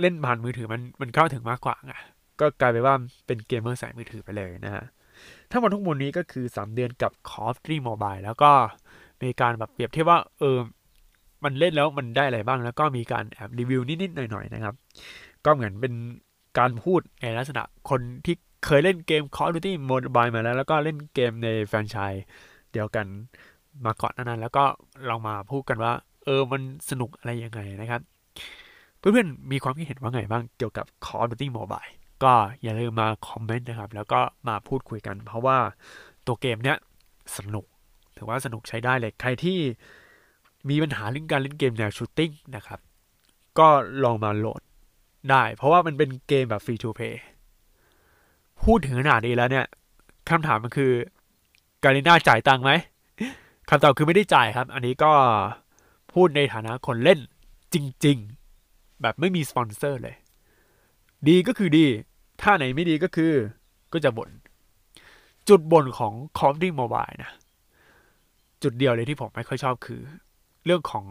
Speaker 2: เล่นผ่านมือถือมันมันเข้าถึงมากกว่าไงก็กลายไปว่าเป็นเกมเมอร์สายมือถือไปเลยนะฮะทั้งหมดทุกมวลนี้ก็คือ 3 เดือนกับ Call of Duty Mobile แล้วก็มีการแบบเปรียบเทียบว่า เออ มันเล่นแล้วมันได้อะไรบ้าง แล้วก็มีการแอบรีวิวนิดๆหน่อยๆนะครับ ก็เหมือนเป็นการพูดในลักษณะคนที่ เคยเล่นเกม Call of Duty Mobile มาแล้ว แล้วก็เล่นเกมในแฟรนไชส์เดียวกันมาก่อนนั้นแล้วก็ลองมาพูดกันว่า เออมันสนุกอะไรยังไงนะครับ เพื่อนๆมีความคิดเห็นว่าไงบ้างเกี่ยวกับ Call of Duty Mobile ก็อย่าลืมมา comment นะครับ แล้วก็มาพูดคุยกัน เพราะว่าตัวเกมเนี้ยสนุก ถือว่าสนุกใช้ได้เลย ใครที่มีปัญหาเรื่องการเล่นเกมแนว shooting นะครับ ก็ลองมาโหลดได้ เพราะว่ามันเป็นเกมแบบ free to play พูดถึงขนาดนี้แล้วเนี่ยคำถามมันคือ Garena จ่ายตังค์ไหมคำตอบคือไม่ได้จ่ายครับ อันนี้ก็พูดในฐานะคนเล่นจริง ๆ แบบไม่มีสปอนเซอร์เลย ดีก็คือดี ถ้าไหนไม่ดีก็คือก็จะบ่น จุดบ่นของ Call of Duty Mobile นะ จุดเดียวเลยที่ผมไม่ค่อยชอบคือ เรื่องของ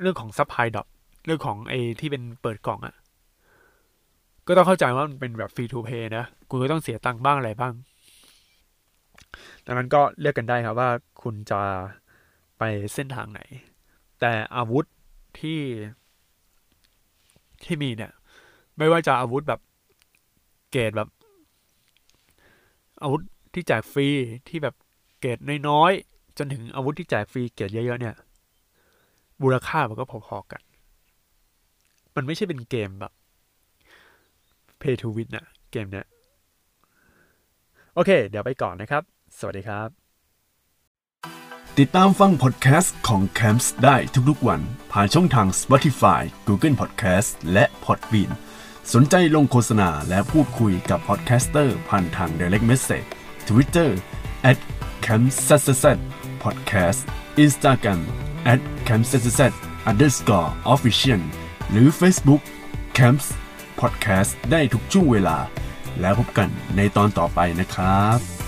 Speaker 2: เรื่องของ supply drop เรื่องของไอ้ที่เป็นเปิดกล่องอ่ะ ก็ต้องเข้าใจว่ามันเป็นแบบ free to play นะ คุณก็ต้องเสียตังค์บ้างอะไรบ้าง ดังนั้นก็เลือกกันได้ครับว่าคุณจะไปเส้นทางไหน แต่อาวุธที่ที่มีเนี่ย ไม่ว่าจะอาวุธแบบเกรดแบบ อาวุธที่แจกฟรีที่แบบเกรดน้อยๆจนถึงอาวุธที่แจกฟรีเกรดเยอะๆเนี่ยมูลค่ามันก็พอๆกัน มันไม่ใช่เป็นเกมแบบ pay to win นะเกมเนี้ยโอเค เดี๋ยวไปก่อนนะครับ สวัสดีครับ
Speaker 1: ติดตามฟังพอดแคสต์ของ Camps ได้ทุกๆวัน ผ่านช่องทาง Spotify Google Podcast และ Podbean สนใจลงโฆษณาและพูดคุยกับพอดแคสเตอร์ผ่านทาง Direct Message Twitter at c a m p s s podcast Instagram at c a m p s s underscore official หรือ Facebook Camps Podcast ได้ทุกช่วงเวลา แล้วพบกันในตอนต่อไปนะครับ